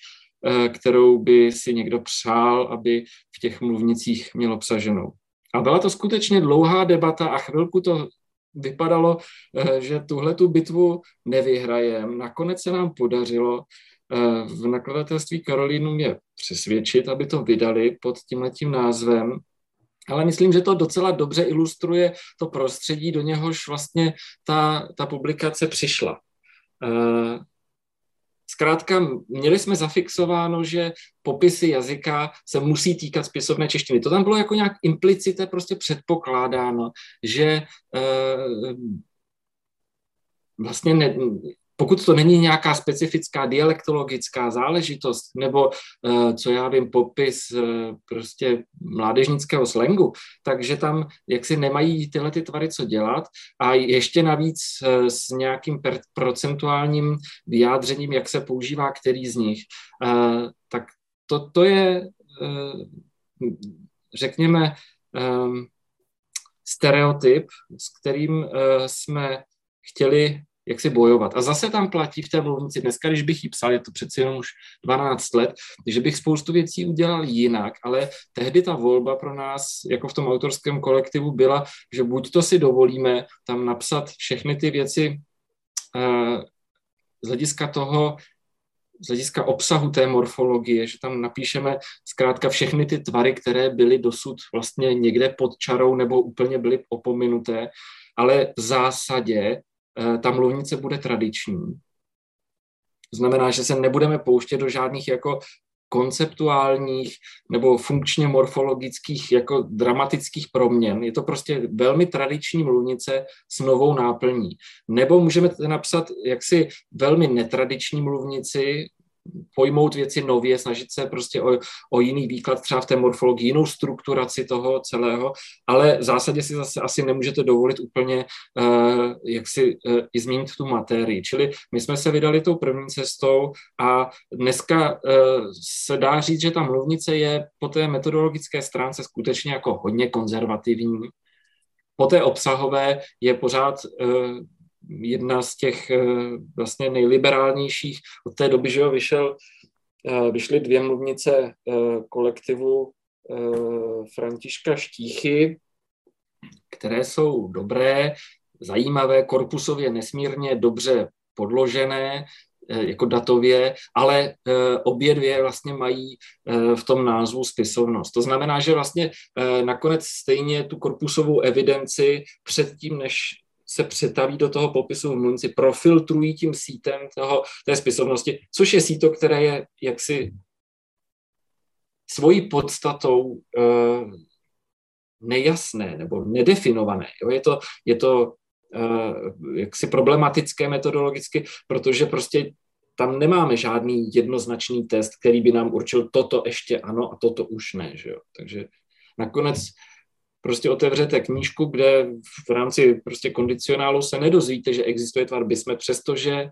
kterou by si někdo přál, aby v těch mluvnicích měl obsaženou. A byla to skutečně dlouhá debata a chvilku to vypadalo, eh, že tuhle tu bitvu nevyhrajem. Nakonec se nám podařilo eh, v nakladatelství Karolínu mě přesvědčit, aby to vydali pod tímhletím názvem. Ale myslím, že to docela dobře ilustruje to prostředí, do něhož vlastně ta, ta publikace přišla. Zkrátka, měli jsme zafixováno, že popisy jazyka se musí týkat spisovné češtiny. To tam bylo jako nějak implicite prostě předpokládáno, že e, vlastně ne, pokud to není nějaká specifická dialektologická záležitost, nebo uh, co já vím, popis uh, prostě mládežnického slangu, takže tam jaksi nemají tyhle ty tvary co dělat. A ještě navíc uh, s nějakým procentuálním vyjádřením, jak se používá který z nich, tak to, to je, řekněme, stereotyp, s kterým jsme chtěli jak si bojovat. A zase tam platí v té mluvnici, dneska, když bych ji psal, je to přeci jenom už 12 let, že bych spoustu věcí udělal jinak, ale tehdy ta volba pro nás, jako v tom autorském kolektivu, byla, že buď to si dovolíme tam napsat všechny ty věci uh, z hlediska toho, z hlediska obsahu té morfologie, že tam napíšeme zkrátka všechny ty tvary, které byly dosud vlastně někde pod čarou nebo úplně byly opominuté, ale v zásadě ta mluvnice bude tradiční. Znamená, že se nebudeme pouštět do žádných jako konceptuálních nebo funkčně morfologických jako dramatických proměn. Je to prostě velmi tradiční mluvnice s novou náplní. Nebo můžeme napsat jaksi velmi netradiční mluvnici, pojmout věci nově, snažit se prostě o, o jiný výklad třeba v té morfologii, jinou strukturaci toho celého, ale v zásadě si zase asi nemůžete dovolit úplně, uh, jak si uh, i změnit tu materii. Čili my jsme se vydali tou první cestou a dneska uh, se dá říct, že ta mluvnice je po té metodologické stránce skutečně jako hodně konzervativní. Po té obsahové je pořád uh, jedna z těch eh, vlastně nejliberálnějších. Od té doby, že jo, vyšel, eh, vyšly dvě mluvnice eh, kolektivu Františka Štíchy, které jsou dobré, zajímavé, korpusově nesmírně dobře podložené, jako datově, ale obě dvě vlastně mají v tom názvu spisovnost. To znamená, že vlastně nakonec stejně tu korpusovou evidenci předtím, než se přetaví do toho popisu v mluvnici, profiltrují tím sítem toho, té spisovnosti, což je síto, které je jaksi svojí podstatou uh, nejasné nebo nedefinované. Jo? Je to, je to uh, jaksi problematické metodologicky, protože prostě tam nemáme žádný jednoznačný test, který by nám určil toto ještě ano a toto už ne. Že jo? Takže nakonec prostě otevřete knížku, kde v rámci prostě kondicionálu se nedozvíte, že existuje tvar bismet, přestože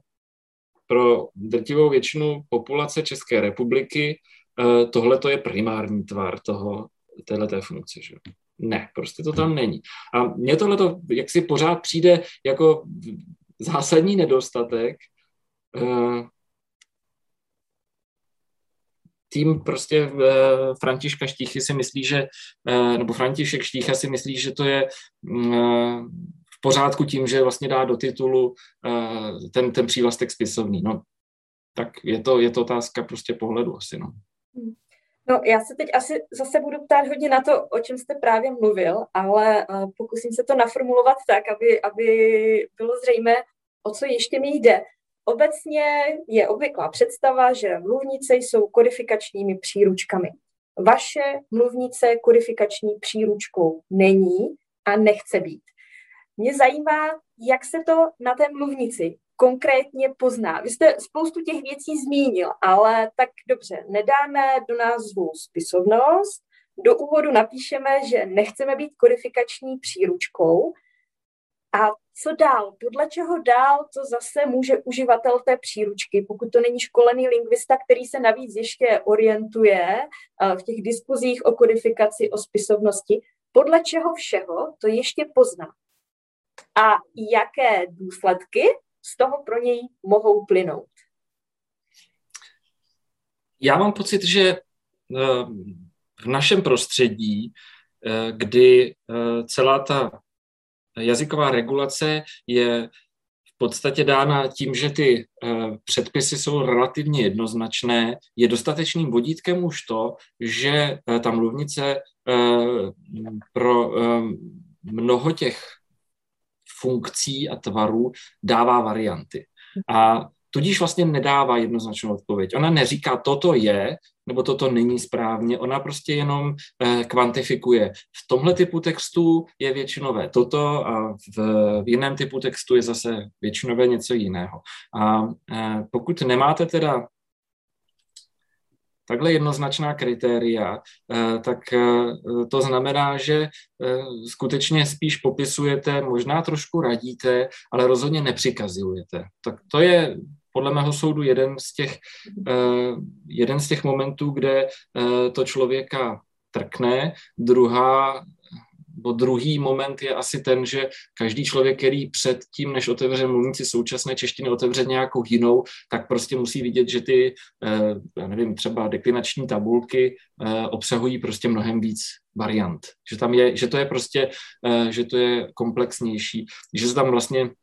pro drtivou většinu populace České republiky eh, tohle to je primární tvar toho, téhleté funkce. Že? Ne, prostě to tam není. A mně tohle to jaksi pořád přijde jako zásadní nedostatek, eh, tým prostě Františka Štíchy si myslí, že, nebo František Štícha si myslí, že to je mm, v pořádku tím, že vlastně dá do titulu ten, ten přívlastek spisovný. No, tak je to, je to otázka prostě pohledu asi, no. No, já se teď asi zase budu ptát hodně na to, o čem jste právě mluvil, ale uh, pokusím se to naformulovat tak, aby, aby bylo zřejmé, o co ještě mi jde. Obecně je obvyklá představa, že mluvnice jsou kodifikačními příručkami. Vaše mluvnice kodifikační příručkou není a nechce být. Mě zajímá, jak se to na té mluvnici konkrétně pozná. Vy jste spoustu těch věcí zmínil, ale tak dobře, nedáme do názvu spisovnost, do úvodu napíšeme, že nechceme být kodifikační příručkou. A co dál? Podle čeho dál to zase může uživatel té příručky, pokud to není školený lingvista, který se navíc ještě orientuje eh, v těch diskuzích o kodifikaci, o spisovnosti, podle čeho všeho to ještě pozná. A jaké důsledky z toho pro něj mohou plynout? Já mám pocit, že eh, v našem prostředí, eh, kdy celá ta jazyková regulace je v podstatě dána tím, že ty předpisy jsou relativně jednoznačné, je dostatečným vodítkem už to, že ta mluvnice pro mnoho těch funkcí a tvarů dává varianty. A tudíž vlastně nedává jednoznačnou odpověď. Ona neříká, toto je, nebo toto není správně, ona prostě jenom eh, kvantifikuje. V tomhle typu textu je většinové toto a v, jiném typu textu je zase většinové něco jiného. A eh, pokud nemáte teda takhle jednoznačná kritéria, eh, tak to znamená, že skutečně spíš popisujete, možná trošku radíte, ale rozhodně nepřikazujete. Tak to je podle mého soudu jeden z těch, jeden z těch momentů, kde to člověka trkne. Druhá bo druhý moment je asi ten, že každý člověk, který před tím, než otevře mluvníci současné češtiny, otevře nějakou jinou, tak prostě musí vidět, že ty, eh, já nevím, třeba deklinační tabulky eh, obsahují prostě mnohem víc variant. Že tam je, že to je prostě, eh, že to je komplexnější, že se tam vlastně Eh,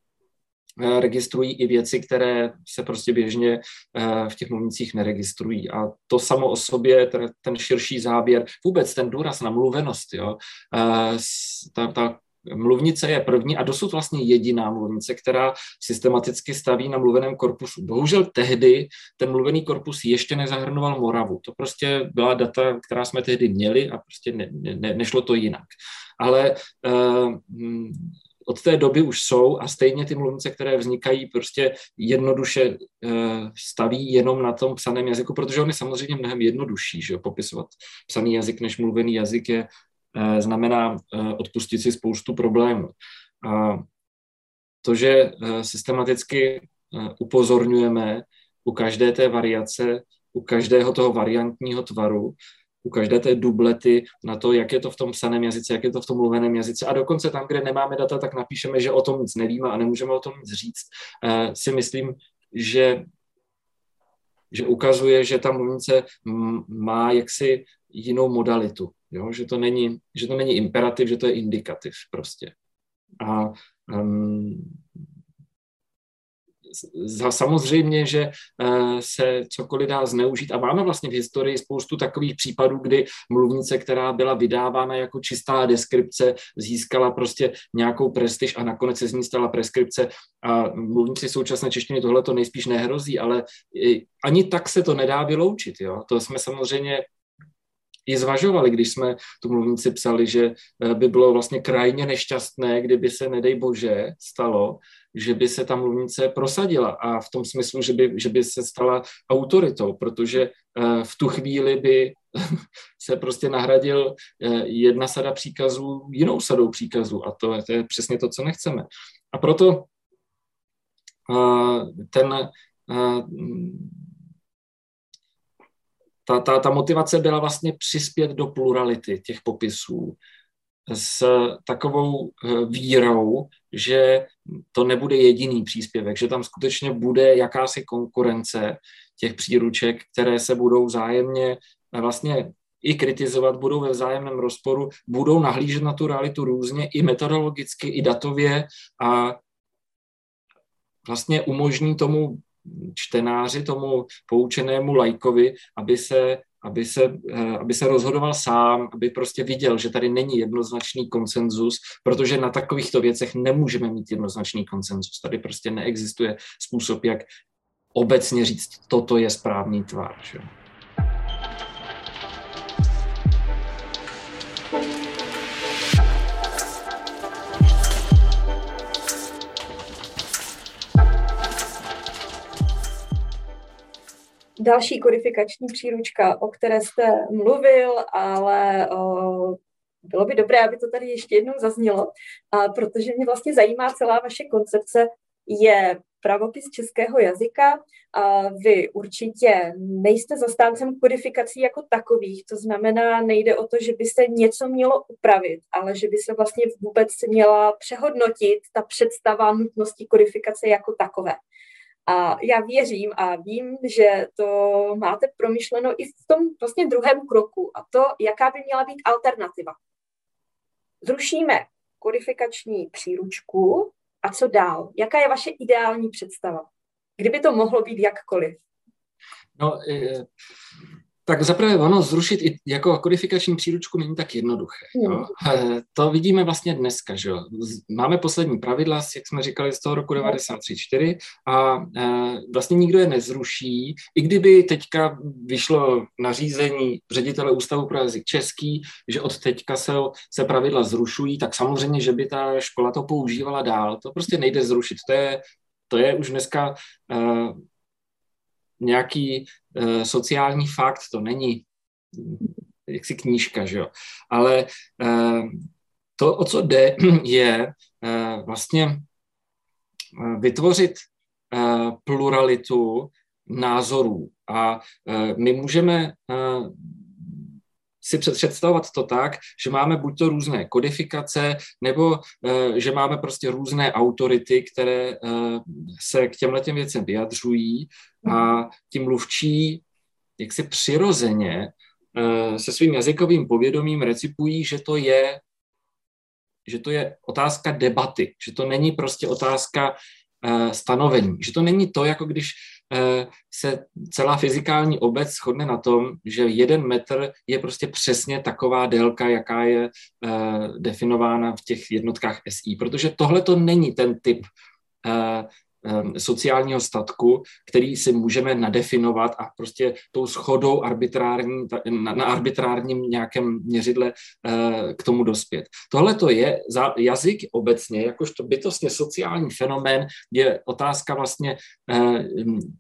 registrují i věci, které se prostě běžně eh, v těch mluvnicích neregistrují. A to samo o sobě, ten širší záběr, vůbec ten důraz na mluvenost, jo, eh, ta, ta mluvnice je první a dosud vlastně jediná mluvnice, která systematicky staví na mluveném korpusu. Bohužel tehdy ten mluvený korpus ještě nezahrnoval Moravu. To prostě byla data, která jsme tehdy měli a prostě ne, ne, nešlo to jinak. Ale uh, od té doby už jsou a stejně ty mluvnice, které vznikají, prostě jednoduše eh, staví jenom na tom psaném jazyku, protože on je samozřejmě mnohem jednodušší, že popisovat psaný jazyk než mluvený jazyk je, eh, znamená eh, odpustit si spoustu problémů. A to, že systematicky upozorňujeme u každé té variace, u každého toho variantního tvaru, u každé té dublety na to, jak je to v tom psaném jazyce, jak je to v tom mluveném jazyce. A dokonce tam, kde nemáme data, tak napíšeme, že o tom nic nevíme a nemůžeme o tom nic říct. Uh, si myslím, že, že ukazuje, že ta mluvnice má jaksi jinou modalitu. Jo? Že, to není, že to není imperativ, že to je indikativ prostě. A um, samozřejmě, že eh, se cokoliv dá zneužít a máme vlastně v historii spoustu takových případů, kdy mluvnice, která byla vydávána jako čistá deskripce, získala prostě nějakou prestiž a nakonec se z ní stala preskripce a mluvníci současné češtiny tohle to nejspíš nehrozí, ale ani tak se to nedá vyloučit. Jo? To jsme samozřejmě i zvažovali, když jsme tu mluvnici psali, že eh, by bylo vlastně krajně nešťastné, kdyby se, nedej bože, stalo, že by se ta mluvnice prosadila a v tom smyslu, že by, že by se stala autoritou, protože eh, v tu chvíli by se prostě nahradil eh, jedna sada příkazů jinou sadou příkazů a to, to je přesně to, co nechceme. A proto ten ta, ta, ta motivace byla vlastně přispět do plurality těch popisů, s takovou vírou, že to nebude jediný příspěvek, že tam skutečně bude jakási konkurence těch příruček, které se budou vzájemně vlastně i kritizovat, budou ve vzájemném rozporu, budou nahlížet na tu realitu různě i metodologicky, i datově a vlastně umožní tomu čtenáři, tomu poučenému lajkovi, aby se, aby se, eh, aby se rozhodoval sám, aby prostě viděl, že tady není jednoznačný konsenzus, protože na takovýchto věcech nemůžeme mít jednoznačný konsenzus. Tady prostě neexistuje způsob, jak obecně říct, toto je správný tvar. Že? Další kodifikační příručka, o které jste mluvil, ale bylo by dobré, aby to tady ještě jednou zaznělo, a protože mě vlastně zajímá celá vaše koncepce, je pravopis českého jazyka. A vy určitě nejste zastáncem kodifikací jako takových, to znamená, nejde o to, že by se něco mělo upravit, ale že by se vlastně vůbec měla přehodnotit ta představa nutnosti kodifikace jako takové. A já věřím a vím, že to máte promyšleno i v tom vlastně druhém kroku a to, jaká by měla být alternativa. Zrušíme kodifikační příručku a co dál? Jaká je vaše ideální představa? Kdyby to mohlo být jakkoliv? No, tak zaprvé ono zrušit i jako kodifikační příručku není tak jednoduché. Jo. Hmm. Eh, to vidíme vlastně dneska. Že. Máme poslední pravidla, jak jsme říkali, z toho roku 93.4 a eh, vlastně nikdo je nezruší. I kdyby teďka vyšlo nařízení ředitele Ústavu pro jazyk český, že od teďka se, se pravidla zrušují, tak samozřejmě, že by ta škola to používala dál. To prostě nejde zrušit. To je, to je už dneska uh, nějaký uh, sociální fakt, to není jaksi knížka, že jo. Ale uh, to, o co jde, je uh, vlastně vytvořit pluralitu názorů. A my můžeme si představovat to tak, že máme buď to různé kodifikace, nebo uh, že máme prostě různé autority, které uh, se k těmhle těm věcem vyjadřují a ti mluvčí jak si přirozeně uh, se svým jazykovým povědomím recipují, že to je že to je otázka debaty, že to není prostě otázka stanovení, že to není to, jako když Eh, se celá fyzikální obec shodne na tom, že jeden metr je prostě přesně taková délka, jaká je eh, definována v těch jednotkách SI, protože tohle to není ten typ eh, sociálního statku, který si můžeme nadefinovat a prostě tou schodou arbitrární, na, arbitrárním nějakém měřidle uh, k tomu dospět. Tohle to je za jazyk obecně, jakožto bytostně sociální fenomén, je otázka vlastně uh,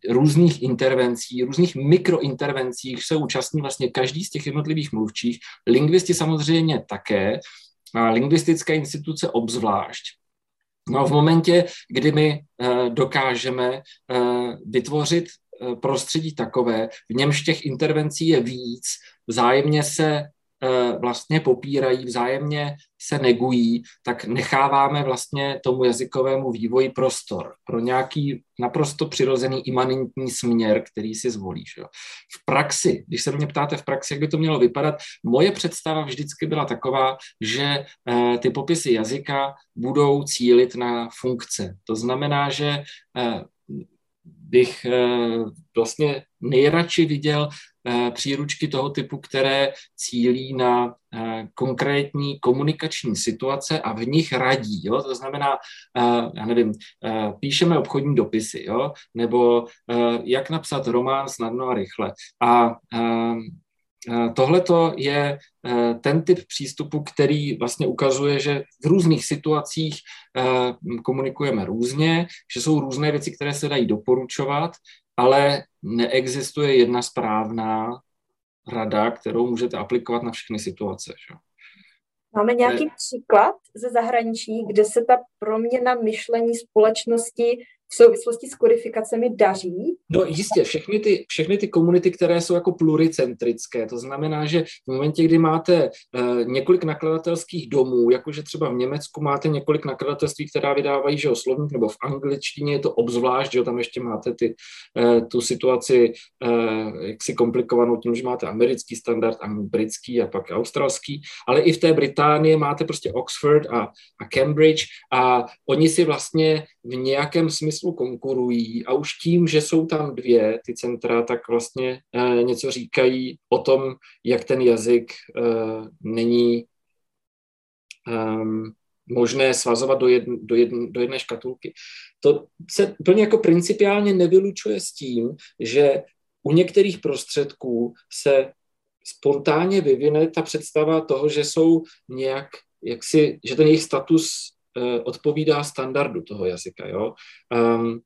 různých intervencí, různých mikrointervencí, se účastní vlastně každý z těch jednotlivých mluvčích, lingvisti samozřejmě také, a lingvistické instituce obzvlášť. No v momentě, kdy my eh, dokážeme eh, vytvořit eh, prostředí takové, v němž těch intervencí je víc, vzájemně se vlastně popírají, vzájemně se negují, tak necháváme vlastně tomu jazykovému vývoji prostor pro nějaký naprosto přirozený imanentní směr, který si zvolíš. Jo. V praxi, když se mě ptáte v praxi, jak by to mělo vypadat, moje představa vždycky byla taková, že eh, ty popisy jazyka budou cílit na funkce. To znamená, že eh, bych eh, vlastně nejradši viděl Eh, příručky toho typu, které cílí na eh, konkrétní komunikační situace a v nich radí. Jo? To znamená, eh, já nevím, píšeme obchodní dopisy, jo? nebo jak napsat román snadno a rychle. A Tohle je ten typ přístupu, který vlastně ukazuje, že v různých situacích komunikujeme různě, že jsou různé věci, které se dají doporučovat ale neexistuje jedna správná rada, kterou můžete aplikovat na všechny situace. Že? Máme nějaký je... příklad ze zahraničí, kde se ta proměna myšlení společnosti v souvislosti s kodifikacemi daří? No jistě, všechny ty, všechny ty komunity, které jsou jako pluricentrické, to znamená, že v momentě, kdy máte uh, několik nakladatelských domů, jakože třeba v Německu máte několik nakladatelství, která vydávají, že slovník, nebo v angličtině je to obzvlášť, že tam ještě máte ty, uh, tu situaci uh, jaksi komplikovanou tím, že máte americký standard, britský a pak australský, ale i v té Británii máte prostě Oxford a, a Cambridge a oni si vlastně v nějakém smyslu konkurují a už tím, že jsou tam dvě ty centra, tak vlastně e, něco říkají o tom, jak ten jazyk e, není um, možné svazovat do, jedn, do, jedn, do jedné škatulky. To se úplně jako principiálně nevylučuje s tím, že u některých prostředků se spontánně vyvine ta představa toho, že jsou nějak, jak si, že ten jejich status odpovídá standardu toho jazyka. Jo? Um,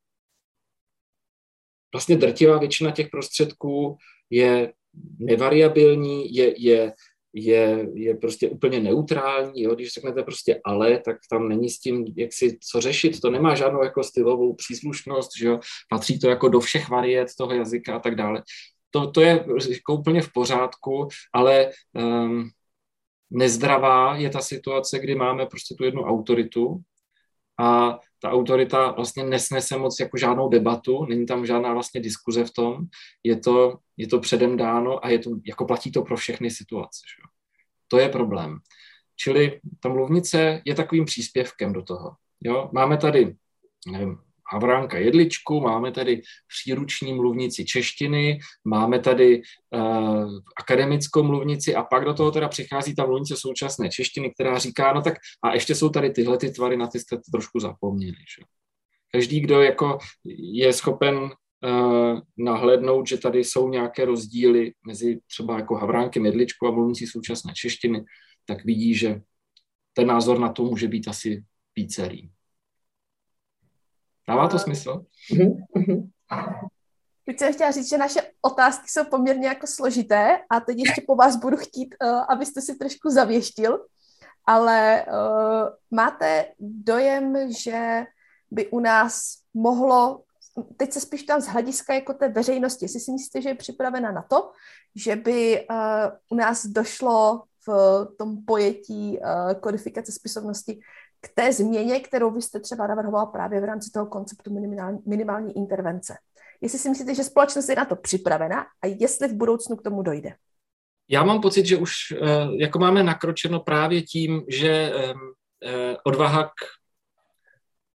vlastně drtivá většina těch prostředků je nevariabilní, je, je, je, je prostě úplně neutrální. Jo? Když řeknete prostě ale, tak tam není s tím, jak si co řešit. To nemá žádnou jako stylovou příslušnost, že jo? patří to jako do všech variet toho jazyka a tak dále to, to je jako úplně v pořádku, ale um, nezdravá je ta situace, kdy máme prostě tu jednu autoritu a ta autorita vlastně nesnese moc jako žádnou debatu, není tam žádná vlastně diskuze v tom, je to, je to předem dáno a je to, jako platí to pro všechny situace. Že? To je problém. Čili ta mluvnice je takovým příspěvkem do toho. Jo? Máme tady, nevím, Havránka Jedličku, máme tady příruční mluvnici češtiny, máme tady uh, akademickou mluvnici a pak do toho teda přichází ta mluvnice současné češtiny, která říká, no tak a ještě jsou tady tyhle ty tvary, na ty jste trošku zapomněli. Že? Každý, kdo jako je schopen uh, nahlédnout, že tady jsou nějaké rozdíly mezi třeba jako Havránkem Jedličkou a mluvnicí současné češtiny, tak vidí, že ten názor na to může být asi vícerý. Dává to smysl? Mm-hmm. Teď jsem chtěla říct, že naše otázky jsou poměrně jako složité a teď ještě po vás budu chtít, uh, abyste si trošku zavěštil, ale uh, máte dojem, že by u nás mohlo, teď se spíš tam z hlediska jako té veřejnosti, jestli si myslíte, že je připravena na to, že by uh, u nás došlo v tom pojetí uh, kodifikace spisovnosti k té změně, kterou vy jste třeba navrhovala právě v rámci toho konceptu minimální, minimální intervence. Jestli si myslíte, že společnost je na to připravena a jestli v budoucnu k tomu dojde? Já mám pocit, že už eh, jako máme nakročeno právě tím, že eh, odvaha k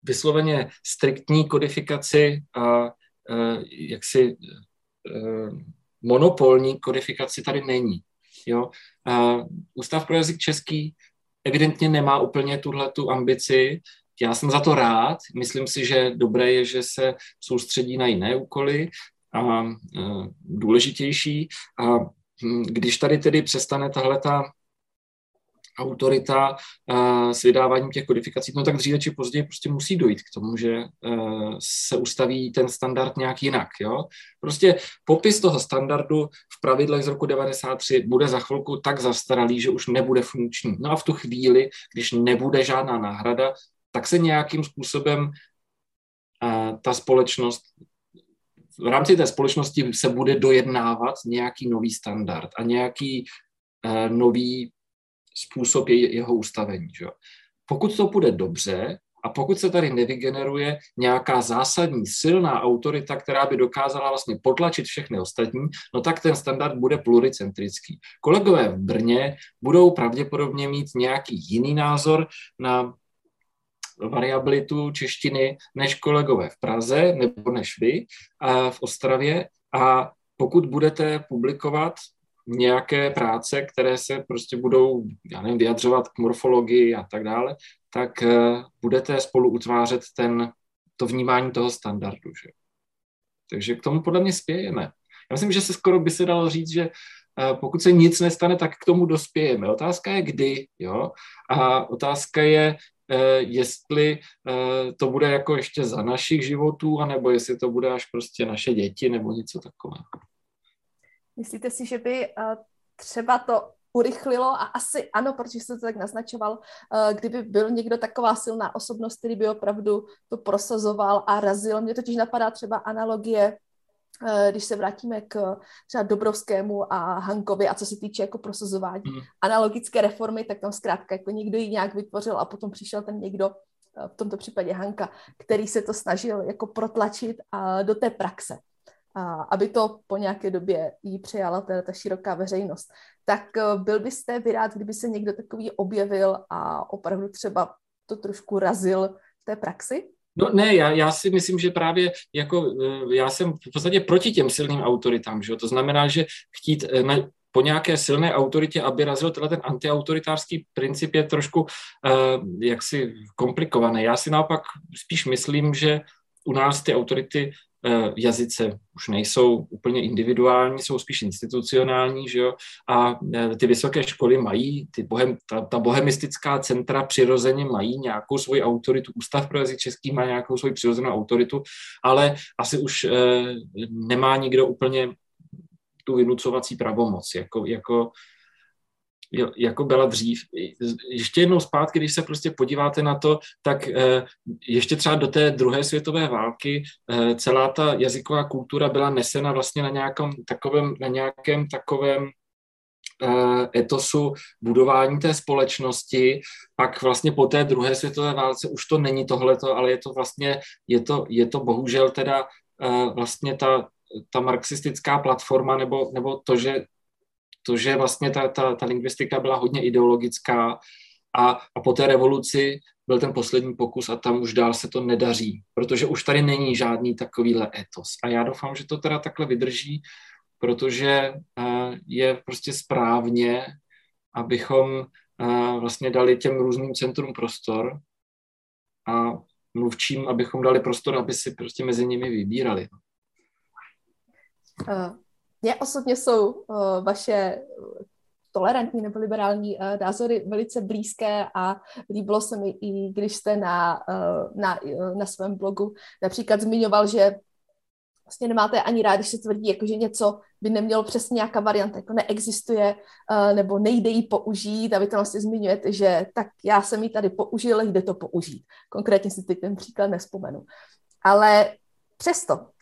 vysloveně striktní kodifikaci a eh, jaksi monopolní kodifikaci tady není. Jo? Ústav pro jazyk český evidentně nemá úplně tuhle tu ambici. Já jsem za to rád. Myslím si, že dobré je, že se soustředí na jiné úkoly a e, důležitější. A hm, když tady tedy přestane tahle ta autorita uh, s vydáváním těch kodifikací, no tak dříve či později prostě musí dojít k tomu, že uh, se ustaví ten standard nějak jinak. Jo? Prostě popis toho standardu v pravidlech z roku 93 bude za chvilku tak zastaralý, že už nebude funkční. No a v tu chvíli, když nebude žádná náhrada, tak se nějakým způsobem uh, ta společnost v rámci té společnosti se bude dojednávat nějaký nový standard a nějaký nový způsob je, jeho ustavení. Že? Pokud to bude dobře a pokud se tady nevygeneruje nějaká zásadní silná autorita, která by dokázala vlastně potlačit všechny ostatní, no tak ten standard bude pluricentrický. Kolegové v Brně budou pravděpodobně mít nějaký jiný názor na variabilitu češtiny než kolegové v Praze nebo než vy v Ostravě. A pokud budete publikovat nějaké práce, které se prostě budou, já nevím, vyjadřovat k morfologii a tak dále, tak uh, budete spolu utvářet ten, to vnímání toho standardu. Že? Takže k tomu podle mě spějeme. Já myslím, že se skoro by se dalo říct, že uh, pokud se nic nestane, tak k tomu dospějeme. Otázka je kdy, jo? A otázka je, uh, jestli to bude jako ještě za našich životů, anebo jestli to bude až prostě naše děti nebo něco takového. Myslíte si, že by uh, třeba to urychlilo a asi ano, protože jste to tak naznačoval, eh, kdyby byl někdo taková silná osobnost, který by opravdu to prosazoval a razil. Mně totiž napadá třeba analogie eh, když se vrátíme k třeba Dobrovskému a Hankovi a co se týče jako prosazování mm. analogické reformy, tak tam zkrátka jako někdo ji nějak vytvořil a potom přišel ten někdo, eh, v tomto případě Hanka, který se to snažil jako protlačit a do té praxe a aby to po nějaké době jí přijala ta, ta široká veřejnost. Tak eh, byl byste vy rád, kdyby se někdo takový objevil a opravdu třeba to trošku razil v té praxi? No ne, já, já si myslím, že právě jako eh, já jsem v podstatě proti těm silným autoritám, že jo? to znamená, že chtít eh, na, po nějaké silné autoritě, aby razil tenhle ten antiautoritářský princip je trošku uh, jaksi komplikovaný. Já si naopak spíš myslím, že u nás ty autority Eh, jazyce už nejsou úplně individuální, jsou spíš institucionální, že jo? a eh, ty vysoké školy mají, ty bohem, ta, ta bohemistická centra přirozeně mají nějakou svoji autoritu, Ústav pro jazyk český má nějakou svoji přirozenou autoritu, ale asi už eh, nemá nikdo úplně tu vynucovací pravomoc, jako, jako jako byla dřív. Ještě jednou zpátky, když se prostě podíváte na to, tak eh, ještě třeba do té druhé světové války eh, celá ta jazyková kultura byla nesena vlastně na nějakém takovém, na nějakém takovém eh, etosu budování té společnosti, pak vlastně po té druhé světové válce už to není tohleto, ale je to vlastně, je to, je to bohužel teda vlastně ta, ta marxistická platforma nebo, nebo to, že to, že vlastně ta, ta, ta lingvistika byla hodně ideologická a, a po té revoluci byl ten poslední pokus a tam už dál se to nedaří, protože už tady není žádný takovýhle etos. A já doufám, že to teda takhle vydrží, protože uh, je prostě správně, abychom uh, vlastně dali těm různým centrum prostor a mluvčím, abychom dali prostor, aby si prostě mezi nimi vybírali. Mně osobně jsou uh, vaše tolerantní nebo liberální uh, názory velice blízké a líbilo se mi i když jste na, uh, na, uh, na svém blogu například zmiňoval, že vlastně nemáte ani rád, když se tvrdí, jako, že něco by nemělo přesně nějaká varianta, jako neexistuje, uh, nebo nejde ji použít a vy tam vlastně zmiňujete, že tak já jsem ji tady použil, jde to použít. Konkrétně si teď ten příklad nespomenu. Ale přesto, Eh,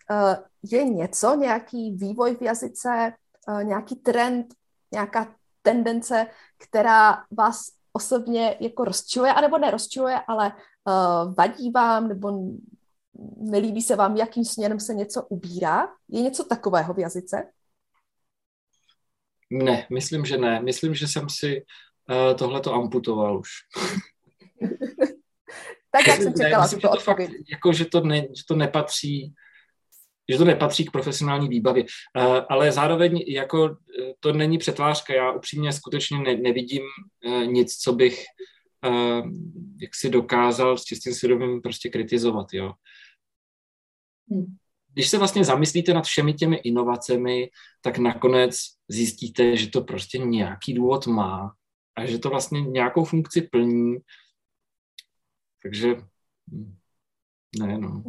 je něco, nějaký vývoj v jazyce, eh, nějaký trend, nějaká tendence, která vás osobně jako rozčiluje, anebo nerozčiluje, ale uh, vadí vám, nebo nelíbí se vám, jakým směrem se něco ubírá? Je něco takového v jazyce? Ne, myslím, že ne. Myslím, že jsem si uh, tohleto amputoval už. tak, jak jsem čekala, ne, myslím, že to fakt, jako, že to, ne, že to nepatří že to nepatří k profesionální výbavě. Eh, ale zároveň jako eh, to není přetvářka. Já upřímně skutečně ne, nevidím eh, nic, co bych jak si dokázal s čistým svědomím prostě kritizovat. Jo. Hmm. Když se vlastně zamyslíte nad všemi těmi inovacemi, tak nakonec zjistíte, že to prostě nějaký důvod má a že to vlastně nějakou funkci plní. Takže hm, ne, no.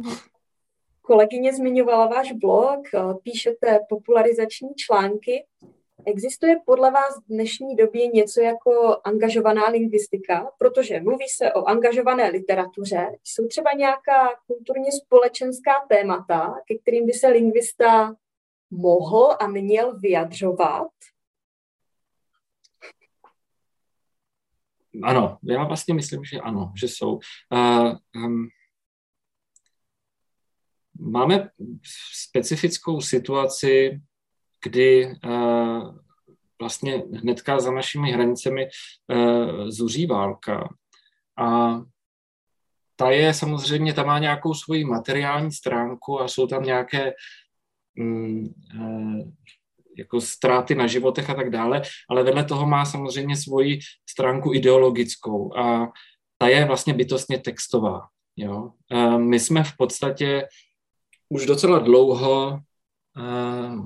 Kolegyně zmiňovala váš blog, eh, píšete popularizační články. Existuje podle vás v dnešní době něco jako angažovaná lingvistika? Protože mluví se o angažované literatuře. Jsou třeba nějaká kulturně společenská témata, ke kterým by se lingvista mohl a měl vyjadřovat? Ano, já vlastně myslím, že ano, že jsou. Uh, um, Máme specifickou situaci, kdy uh, vlastně hnedka za našimi hranicemi uh, zuří válka. A ta je samozřejmě, ta má nějakou svoji materiální stránku a jsou tam nějaké um, uh, jako ztráty na životech a tak dále, ale vedle toho má samozřejmě svoji stránku ideologickou a ta je vlastně bytostně textová. Jo? My jsme v podstatě už docela dlouho eh,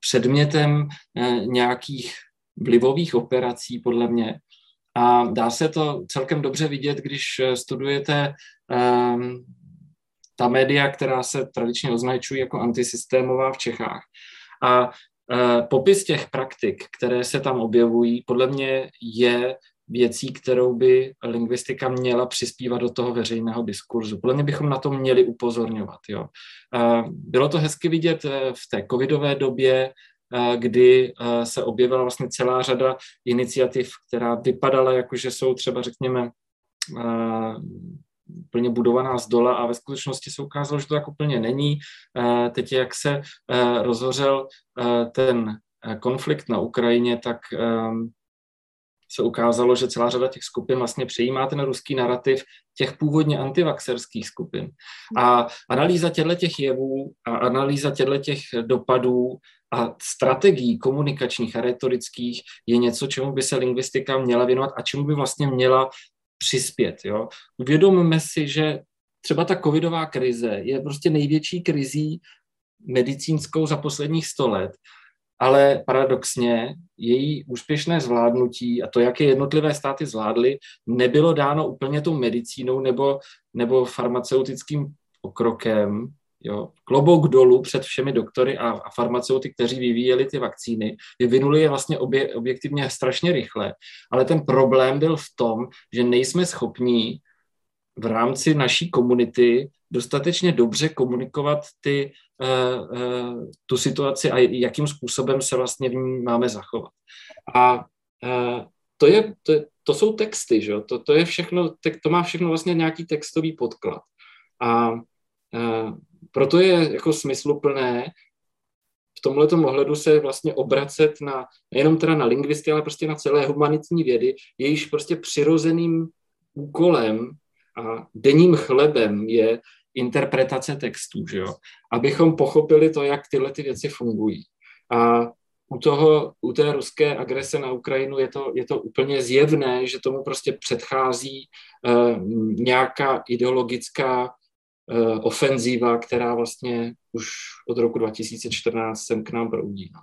předmětem eh, nějakých vlivových operací, podle mě. A dá se to celkem dobře vidět, když eh, studujete um, ta média, která se tradičně označují jako antisystémová v Čechách. A popis těch praktik, které se tam objevují, podle mě je věcí, kterou by lingvistika měla přispívat do toho veřejného diskurzu. Podle mě bychom na to měli upozorňovat. Jo. Bylo to hezky vidět v té covidové době, kdy se objevila vlastně celá řada iniciativ, která vypadala jako, že jsou třeba, řekněme, úplně budovaná z dola a ve skutečnosti se ukázalo, že to tak úplně není. Teď, jak se rozhořel ten konflikt na Ukrajině, tak se ukázalo, že celá řada těch skupin vlastně přejímá ten ruský narrativ těch původně antivaxerských skupin. A analýza těchto těch jevů a analýza těchto těch dopadů a strategií komunikačních a retorických je něco, čemu by se lingvistika měla věnovat a čemu by vlastně měla přispět. Jo? Uvědomme si, že třeba ta covidová krize je prostě největší krizí medicínskou za posledních sto let ale paradoxně její úspěšné zvládnutí a to, jak je jednotlivé státy zvládly, nebylo dáno úplně tou medicínou nebo, nebo farmaceutickým pokrokem. Jo. Klobouk dolů před všemi doktory a, a farmaceuty, kteří vyvíjeli ty vakcíny, vyvinuli je vlastně obje, objektivně strašně rychle. Ale ten problém byl v tom, že nejsme schopní v rámci naší komunity dostatečně dobře komunikovat ty, tu situaci a jakým způsobem se vlastně v ní máme zachovat. A uh, to, je, to, to jsou texty, že? To, to, je všechno, to má všechno vlastně nějaký textový podklad. A proto je jako smysluplné v tomhle ohledu se vlastně obracet na, nejenom teda na lingvisty, ale prostě na celé humanitní vědy, jejíž prostě přirozeným úkolem a denním chlebem je interpretace textů, že jo? abychom pochopili to, jak tyhle ty věci fungují. A u, toho, u té ruské agrese na Ukrajinu je to, je to úplně zjevné, že tomu prostě předchází uh, nějaká ideologická uh, ofenzíva, která vlastně už od roku 2014 sem k nám proudí. No.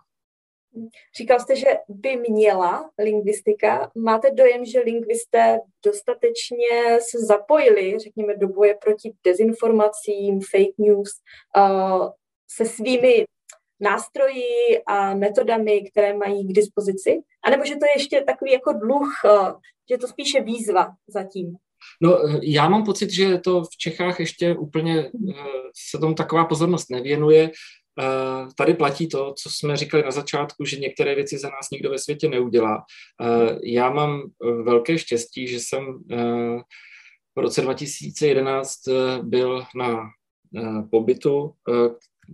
Říkal jste, že by měla lingvistika. Máte dojem, že lingvisté dostatečně se zapojili, řekněme, do boje proti dezinformacím, fake news, uh, se svými nástroji a metodami, které mají k dispozici? A nebo že to je ještě takový jako dluh, uh, že je to spíše výzva zatím? No, já mám pocit, že to v Čechách ještě úplně se tomu taková pozornost nevěnuje. Tady platí to, co jsme říkali na začátku, že některé věci za nás nikdo ve světě neudělá. Já mám eh, velké štěstí, že jsem v roce 2011 byl na pobytu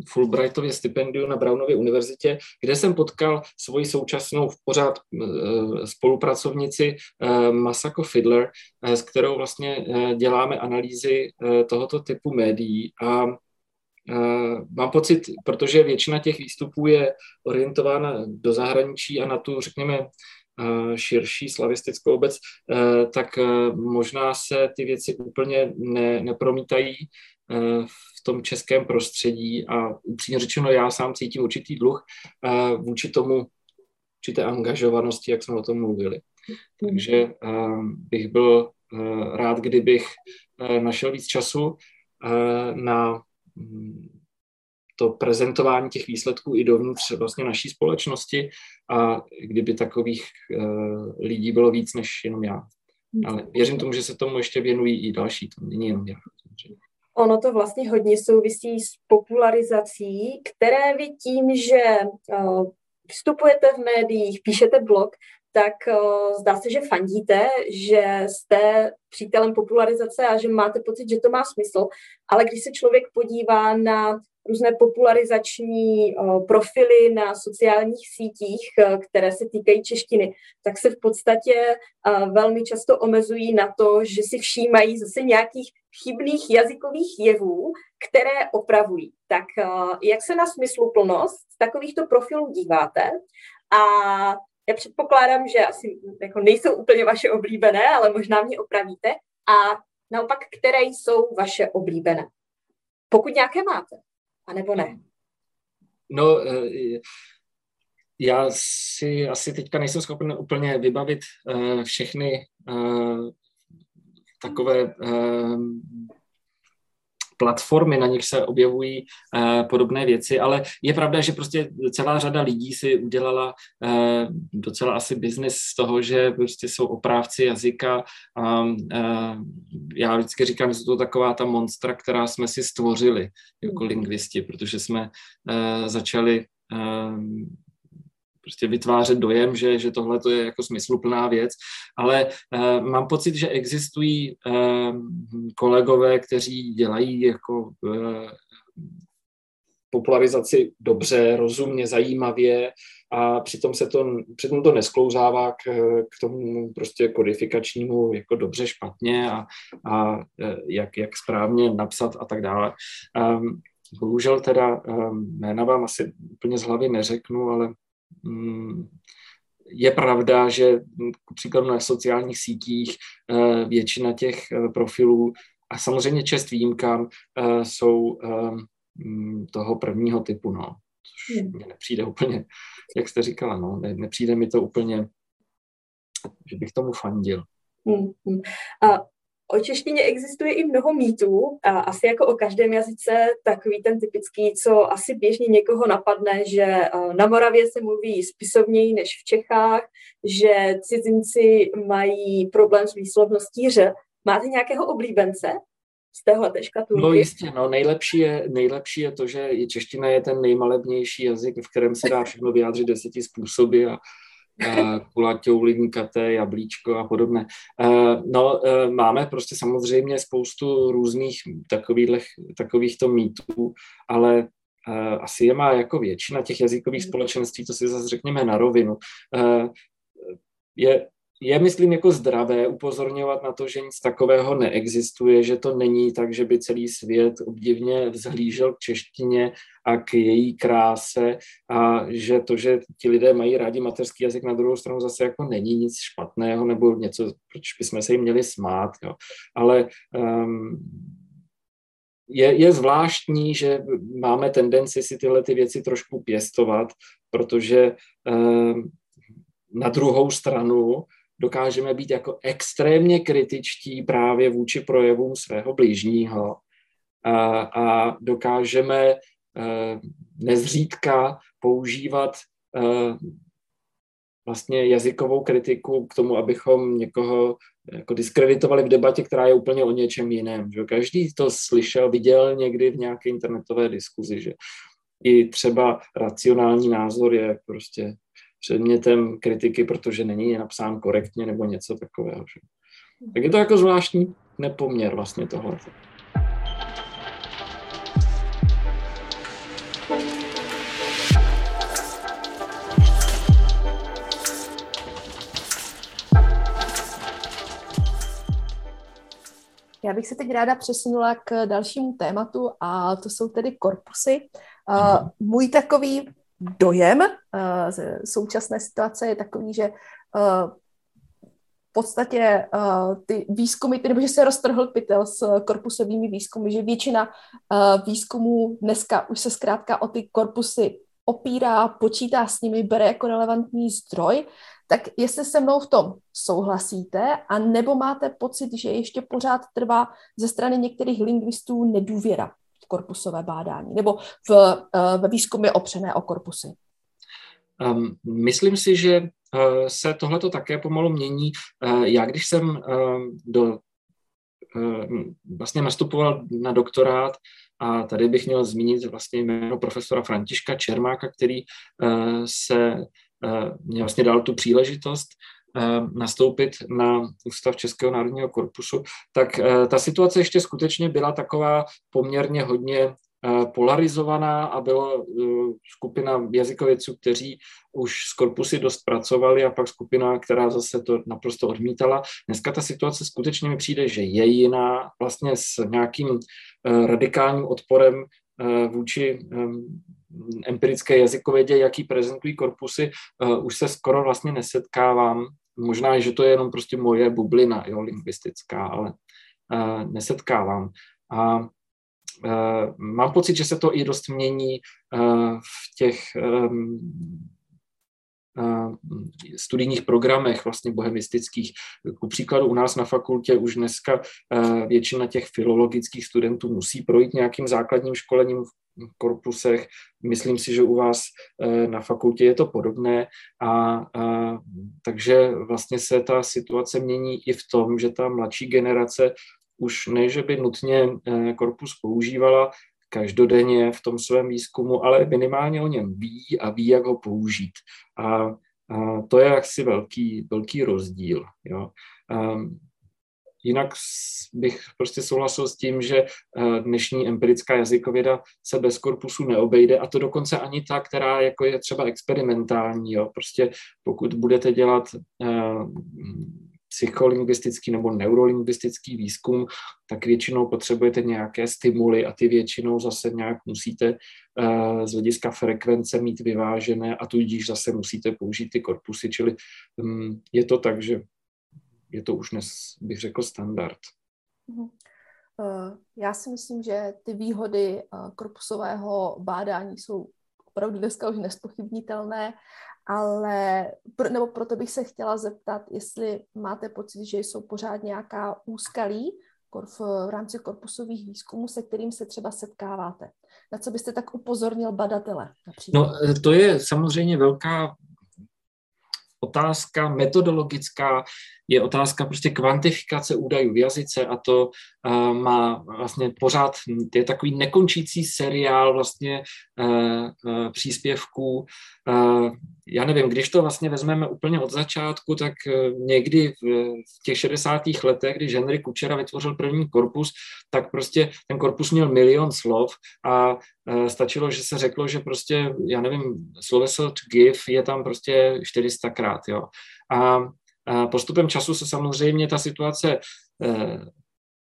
Fulbrightově stipendiu na Brownově univerzitě, kde jsem potkal svoji současnou v pořád spolupracovnici Masako Fiddler, s kterou vlastně děláme analýzy tohoto typu médií a mám pocit, protože většina těch výstupů je orientována do zahraničí a na tu, řekněme, uh, širší slavistickou obec, uh, tak možná se ty věci úplně ne, nepromítají v tom českém prostředí a upřímně řečeno já sám cítím určitý dluh vůči tomu, určité angažovanosti, jak jsme o tom mluvili. Takže bych byl rád, kdybych našel víc času na to prezentování těch výsledků i dovnitř vlastně naší společnosti a kdyby takových uh, lidí bylo víc než jenom já. Ale věřím tomu, že se tomu ještě věnují i další, to není jenom já. Ono to vlastně hodně souvisí s popularizací, které vy tím, že uh, vstupujete v médiích, píšete blog, tak uh, zdá se, že fandíte, že jste přítelem popularizace a že máte pocit, že to má smysl, ale když se člověk podívá na různé popularizační uh, profily na sociálních sítích, uh, které se týkají češtiny, tak se v podstatě uh, velmi často omezují na to, že si všímají zase nějakých chybných jazykových jevů, které opravují. Tak jak se na smysluplnost takovýchto profilů díváte a já předpokládám, že asi jako nejsou úplně vaše oblíbené, ale možná mě opravíte. A naopak, které jsou vaše oblíbené? Pokud nějaké máte, anebo ne? No, eh, já si asi teďka nejsem schopen úplně vybavit eh, všechny eh, takové platformy, na nich se objevují eh, podobné věci, ale je pravda, že prostě celá řada lidí si udělala eh, docela asi biznis z toho, že prostě jsou oprávci jazyka a eh, já vždycky říkám, že jsou to taková ta monstra, která jsme si stvořili jako lingvisti, protože jsme eh, začali eh, prostě vytvářet dojem, že, že tohle to je jako smysluplná věc, ale uh, mám pocit, že existují uh, kolegové, kteří dělají jako uh, popularizaci dobře, rozumně, zajímavě a přitom se to, přitom to nesklouzává k, k tomu prostě kodifikačnímu jako dobře, špatně a, a jak, jak správně napsat a tak dále. Um, bohužel teda um, jména vám asi úplně z hlavy neřeknu, ale je pravda, že příkladu na sociálních sítích eh, většina těch eh, profilů a samozřejmě čest výjimkám eh, jsou mm, toho prvního typu, no. Což hmm. mně nepřijde úplně, jak jste říkala, no, ne, nepřijde mi to úplně, že bych tomu fandil. Hmm. hmm. A O češtině existuje i mnoho mýtů a asi jako o každém jazyce takový ten typický, co asi běžně někoho napadne, že eh, na Moravě se mluví spisovněji než v Čechách, že cizinci mají problém s výslovností ř. Máte nějakého oblíbence z téhle škatulky? No jistě, no nejlepší je, nejlepší je to, že čeština je ten nejmalebnější jazyk, v kterém se dá všechno vyjádřit deseti způsoby a kulaťou, linkaté, jablíčko a podobné. No, máme prostě samozřejmě spoustu různých takových, takovýchto mýtů, ale asi je má jako většina těch jazykových společenství, to si zase řekněme na rovinu. Je je, myslím, jako zdravé upozorňovat na to, že nic takového neexistuje, že to není tak, že by celý svět obdivně vzhlížel k češtině a k její kráse a že to, že ti lidé mají rádi mateřský jazyk, na druhou stranu zase jako není nic špatného nebo něco, proč bychom se jim měli smát. Jo. Ale um, je, je zvláštní, že máme tendenci si tyhle ty věci trošku pěstovat, protože um, na druhou stranu dokážeme být jako extrémně kritičtí právě vůči projevům svého blížního a, a dokážeme uh, nezřídka používat uh, vlastně jazykovou kritiku k tomu, abychom někoho jako diskreditovali v debatě, která je úplně o něčem jiném. Že? Každý to slyšel, viděl někdy v nějaké internetové diskuzi, že i třeba racionální názor je prostě předmětem kritiky, protože není napsán korektně nebo něco takového. Že? Tak je to jako zvláštní nepoměr vlastně tohle. Já bych se teď ráda přesunula k dalšímu tématu a to jsou tedy korpusy. Uh, můj takový dojem uh, ze současné situace je takový, že uh, v podstatě uh, ty výzkumy, nebo že se roztrhl pytel s korpusovými výzkumy, že většina výzkumů dneska už se zkrátka o ty korpusy opírá, počítá s nimi, bere jako relevantní zdroj, tak jestli se mnou v tom souhlasíte, a nebo máte pocit, že ještě pořád trvá ze strany některých lingvistů nedůvěra korpusové bádání nebo v, uh, ve výzkumy opřené o korpusy? Um, myslím si, že uh, se tohleto také pomalu mění. Uh, já když jsem do vlastně nastupoval na doktorát a tady bych měl zmínit vlastně jméno profesora Františka Čermáka, který se mě vlastně dal tu příležitost Eh, nastoupit na Ústav Českého národního korpusu, tak eh, ta situace ještě skutečně byla taková poměrně hodně eh, polarizovaná a byla skupina jazykovědců, kteří už z korpusy dost pracovali a pak skupina, která zase to naprosto odmítala. Dneska ta situace skutečně mi přijde, že je jiná, vlastně s nějakým radikálním odporem vůči empirické jazykovědě, jaký prezentují korpusy, už se skoro vlastně nesetkávám možná, že to je jenom prostě moje bublina, jo, lingvistická, ale uh, nesetkávám. A uh, mám pocit, že se to i dost mění uh, v těch um, studijních programech vlastně bohemistických. Ku příkladu u nás na fakultě už dneska většina těch filologických studentů musí projít nějakým základním školením v korpusech. Myslím si, že u vás na fakultě je to podobné a, a takže vlastně se ta situace mění i v tom, že ta mladší generace už ne, že by nutně korpus používala, každodenně v tom svém výzkumu, ale minimálně o něm ví a ví, jak ho použít. A, a to je jaksi velký, velký rozdíl. Jo. A, jinak bych prostě souhlasil s tím, že dnešní empirická jazykověda se bez korpusu neobejde a to dokonce ani ta, která jako je třeba experimentální. Jo. Prostě pokud budete dělat psycholingvistický nebo neurolingvistický výzkum, tak většinou potřebujete nějaké stimuly a ty většinou zase nějak musíte uh, z hlediska frekvence mít vyvážené a tudíž zase musíte použít ty korpusy, čili um, je to tak, že je to už dnes, bych řekl, standard. Uh, já si myslím, že ty výhody uh, korpusového bádání jsou opravdu dneska už nespochybnitelné ale pro, nebo proto bych se chtěla zeptat, jestli máte pocit, že jsou pořád nějaká úskalí v, v rámci korpusových výzkumů, se kterým se třeba setkáváte. Na co byste tak upozornil badatele? Například? No, to je samozřejmě velká otázka metodologická, je otázka prostě kvantifikace údajů v jazyce a to uh, má vlastně pořád, je takový nekončící seriál vlastně uh, uh, příspěvků. Uh, já nevím, když to vlastně vezmeme úplně od začátku, tak uh, někdy v, těch 60. letech, když Henry Kučera vytvořil první korpus, tak prostě ten korpus měl milion slov a uh, stačilo, že se řeklo, že prostě, já nevím, sloveso give je tam prostě 400 krát, jo. A Postupem času se samozřejmě ta situace eh,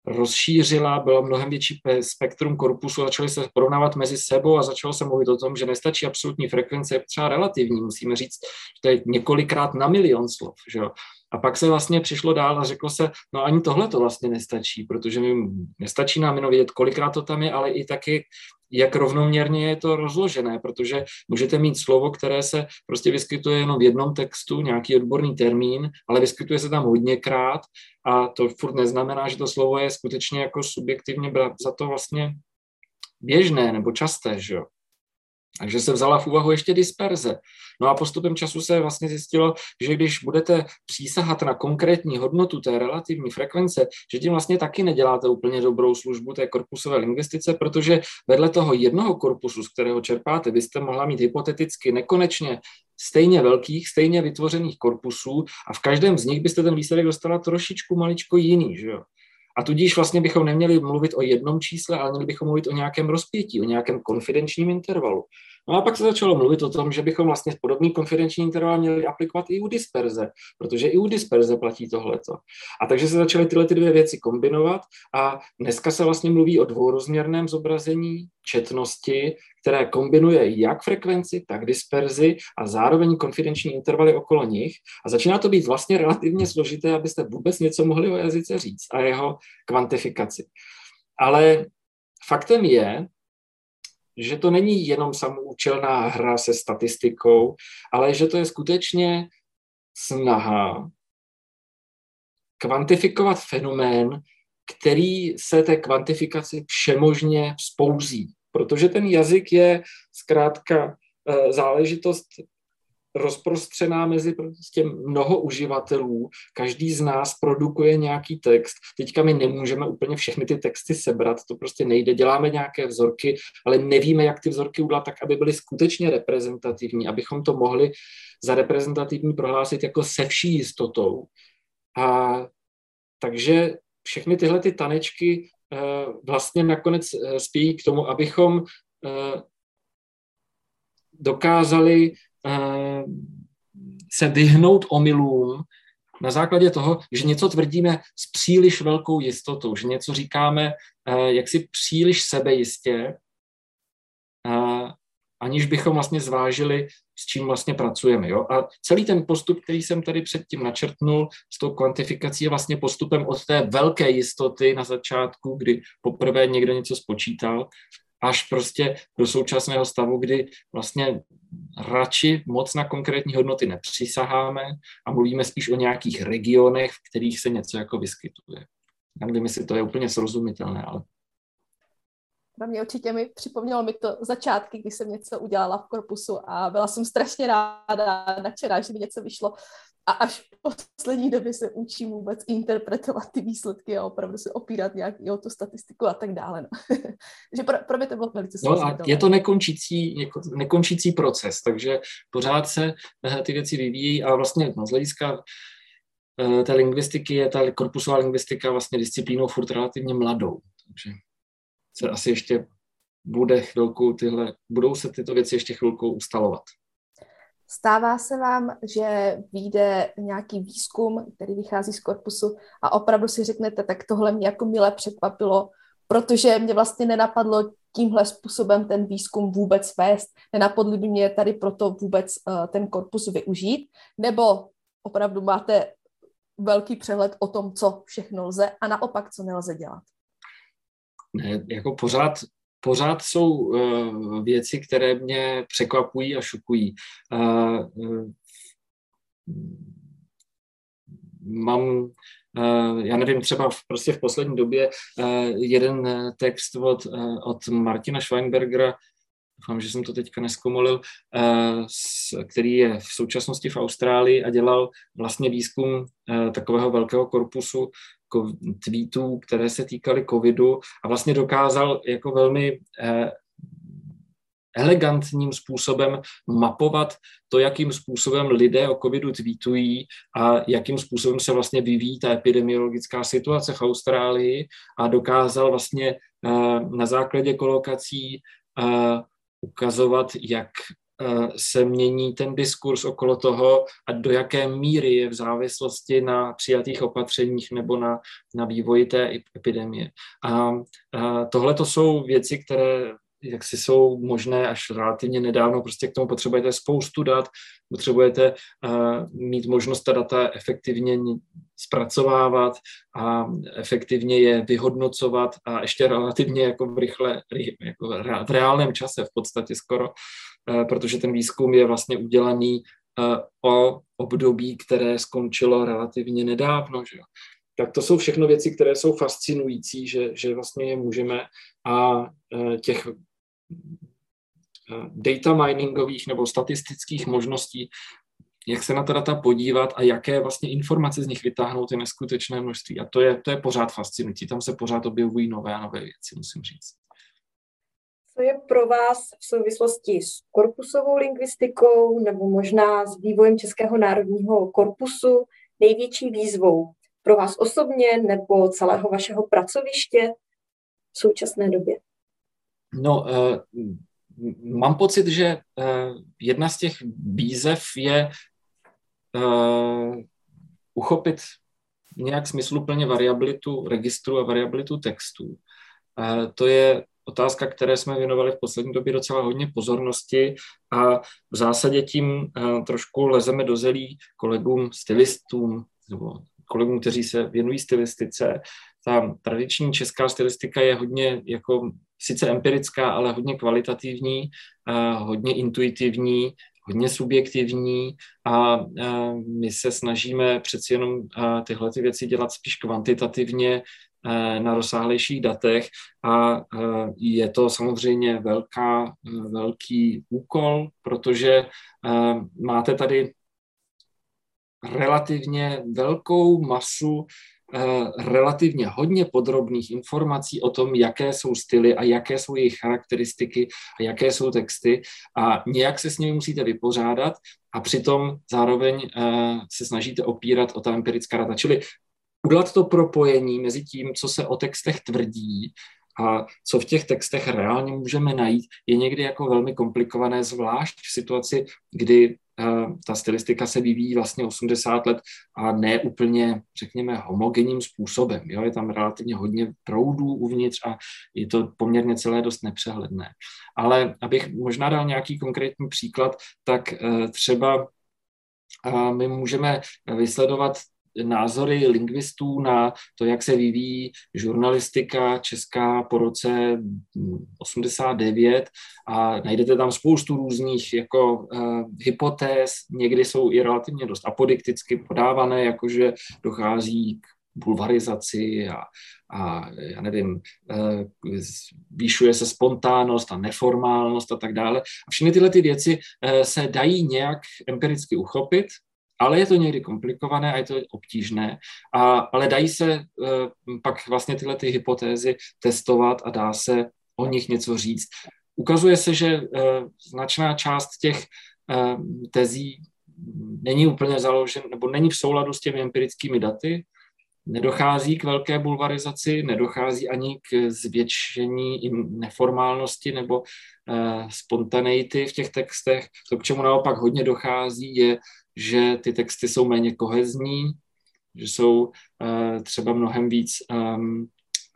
rozšířila, bylo mnohem větší spektrum korpusu, začaly se porovnávat mezi sebou a začalo se mluvit o tom, že nestačí absolutní frekvence, je třeba relativní, musíme říct, že to je několikrát na milion slov. Že jo? A pak se vlastně přišlo dál a řeklo se, no ani tohle to vlastně nestačí, protože mi nestačí nám jenom vědět, kolikrát to tam je, ale i taky, jak rovnoměrně je to rozložené, protože můžete mít slovo, které se prostě vyskytuje jenom v jednom textu, nějaký odborný termín, ale vyskytuje se tam hodněkrát a to furt neznamená, že to slovo je skutečně jako subjektivně za to vlastně běžné nebo časté, že jo. Takže se vzala v úvahu ještě disperze. No a postupem času se vlastně zjistilo, že když budete přísahat na konkrétní hodnotu té relativní frekvence, že tím vlastně taky neděláte úplně dobrou službu té korpusové lingvistice, protože vedle toho jednoho korpusu, z kterého čerpáte, byste mohla mít hypoteticky nekonečně stejně velkých, stejně vytvořených korpusů a v každém z nich byste ten výsledek dostala trošičku maličko jiný, že jo? A tudíž vlastně bychom neměli mluvit o jednom čísle, ale měli bychom mluvit o nějakém rozpětí, o nějakém konfidenčním intervalu. No a pak se začalo mluvit o tom, že bychom vlastně podobný konfidenční interval měli aplikovat i u disperze, protože i u disperze platí tohleto. A takže se začaly tyhle ty dvě věci kombinovat a dneska se vlastně mluví o dvourozměrném zobrazení četnosti, které kombinuje jak frekvenci, tak disperzi a zároveň konfidenční intervaly okolo nich. A začíná to být vlastně relativně složité, abyste vůbec něco mohli o jazyce říct a jeho kvantifikaci. Ale faktem je, že to není jenom samoučelná hra se statistikou, ale že to je skutečně snaha kvantifikovat fenomén, který se té kvantifikaci všemožně vzpouzí. Protože ten jazyk je zkrátka eh, záležitost rozprostřená mezi prostě mnoho uživatelů. Každý z nás produkuje nějaký text. Teďka my nemůžeme úplně všechny ty texty sebrat, to prostě nejde. Děláme nějaké vzorky, ale nevíme, jak ty vzorky udělat tak, aby byly skutečně reprezentativní, abychom to mohli za reprezentativní prohlásit jako se vší jistotou. A takže všechny tyhle ty tanečky uh, vlastně nakonec uh, spějí k tomu, abychom uh, dokázali Eh, se vyhnout omylům na základě toho, že něco tvrdíme s příliš velkou jistotou, že něco říkáme eh, jaksi příliš sebejistě, eh, aniž bychom vlastně zvážili, s čím vlastně pracujeme. Jo? A celý ten postup, který jsem tady předtím načrtnul s tou kvantifikací, je vlastně postupem od té velké jistoty na začátku, kdy poprvé někdo něco spočítal, až prostě do současného stavu, kdy vlastně radši moc na konkrétní hodnoty nepřisaháme a mluvíme spíš o nějakých regionech, v kterých se něco jako vyskytuje. Já nevím, jestli to je úplně srozumitelné, ale na mě určitě mi připomnělo mi to začátky, když jsem něco udělala v korpusu a byla jsem strašně ráda, nadšená, že mi něco vyšlo. A až v poslední době se učím vůbec interpretovat ty výsledky a opravdu se opírat nějak o tu statistiku a tak dále. No. že pro, pro mě to bylo velice No a je to nekončící, nekončící proces, takže pořád se eh, ty věci vyvíjí a vlastně no, z hlediska eh, té lingvistiky je ta korpusová lingvistika vlastně disciplínou furt relativně mladou. Takže se asi ještě bude chvilku tyhle, budou se tyto věci ještě chvilku ustalovat. Stává se vám, že vyjde nějaký výzkum, který vychází z korpusu a opravdu si řeknete, tak tohle mě jako milé překvapilo, protože mě vlastně nenapadlo tímhle způsobem ten výzkum vůbec vést, nenapadlo by mě tady proto vůbec uh, ten korpus využít, nebo opravdu máte velký přehled o tom, co všechno lze a naopak, co nelze dělat? Ne, jako pořád, pořád jsou uh, věci, které mě překvapují a šokují. Uh, uh, mám, já nevím, třeba v, prostě v poslední době jeden text od, od Martina Schweinbergera, doufám, že jsem to teďka neskomolil, který je v současnosti v Austrálii a dělal vlastně výzkum takového velkého korpusu tweetů, které se týkaly covidu a vlastně dokázal jako velmi eh, elegantním způsobem mapovat to, jakým způsobem lidé o covidu tweetují a jakým způsobem se vlastně vyvíjí ta epidemiologická situace v Austrálii a dokázal vlastně eh, na základě kolokací eh, ukazovat, jak se mění ten diskurs okolo toho a do jaké míry je v závislosti na přijatých opatřeních nebo na, na vývoji té epidemie. A, a tohle to jsou věci, které jak si jsou možné až relativně nedávno, prostě k tomu potřebujete spoustu dat, potřebujete uh, mít možnost ta data efektivně zpracovávat a efektivně je vyhodnocovat a ještě relativně jako v rychle, jako v reálném čase v podstatě skoro, protože ten výzkum je vlastně udělaný uh, o období, které skončilo relativně nedávno. Že? Tak to jsou všechno věci, které jsou fascinující, že, že vlastně je můžeme a těch Eh, data miningových nebo statistických možností, jak se na ta data podívat a jaké vlastně informace z nich vytáhnout je neskutečné množství. A to je, to je pořád fascinující. Tam se pořád objevují nové a nové věci, musím říct. Co je pro vás v souvislosti s korpusovou lingvistikou nebo možná s vývojem Českého národního korpusu největší výzvou pro vás osobně nebo celého vašeho pracoviště v současné době? No, uh, mám pocit, že uh, jedna z těch výzev je uh, uchopit nějak smysluplně variabilitu registru a variabilitu textů. To je otázka, které jsme věnovali v poslední době docela hodně pozornosti a v zásadě tím uh, trošku lezeme do zelí kolegům stylistům nebo kolegům, kteří se věnují stylistice. Ta tradiční česká stylistika je hodně jako sice empirická, ale hodně kvalitativní, hodně intuitivní, hodně subjektivní a my se snažíme přeci jenom tyhle ty věci dělat spíš kvantitativně na rozsáhlejších datech a je to samozřejmě velká, velký úkol, protože máte tady relativně velkou masu Eh, relativně hodně podrobných informací o tom, jaké jsou styly a jaké jsou jejich charakteristiky a jaké jsou texty a nějak se s nimi musíte vypořádat a přitom zároveň eh, se snažíte opírat o ta empirická data. Čili udělat to propojení mezi tím, co se o textech tvrdí a co v těch textech reálně můžeme najít, je někdy jako velmi komplikované, zvlášť v situaci, kdy ta stylistika se vyvíjí vlastně 80 let a ne úplně, řekněme, homogenním způsobem. Jo? Je tam relativně hodně proudů uvnitř a je to poměrně celé dost nepřehledné. Ale abych možná dal nějaký konkrétní příklad, tak e, třeba my můžeme vysledovat názory lingvistů na to, jak se vyvíjí žurnalistika česká po roce 89 a najdete tam spoustu různých jako uh, hypotéz, někdy jsou i relativně dost apodikticky podávané, jakože dochází k bulvarizaci a, a já nevím, eh, zvýšuje se spontánnost a neformálnost a tak dále. A všechny tyhle ty věci eh, se dají nějak empiricky uchopit, ale je to někdy komplikované a je to obtížné, a, ale dají se eh, pak vlastně tyhle ty hypotézy testovat a dá se o nich něco říct. Ukazuje se, že značná část těch tezí není úplně založen, nebo není v souladu s těmi empirickými daty, Nedochází k velké bulvarizaci, nedochází ani k zvětšení neformálnosti nebo spontaneity v těch textech. To, k čemu naopak hodně dochází, je, že ty texty jsou méně kohezní, že jsou uh, třeba mnohem víc um,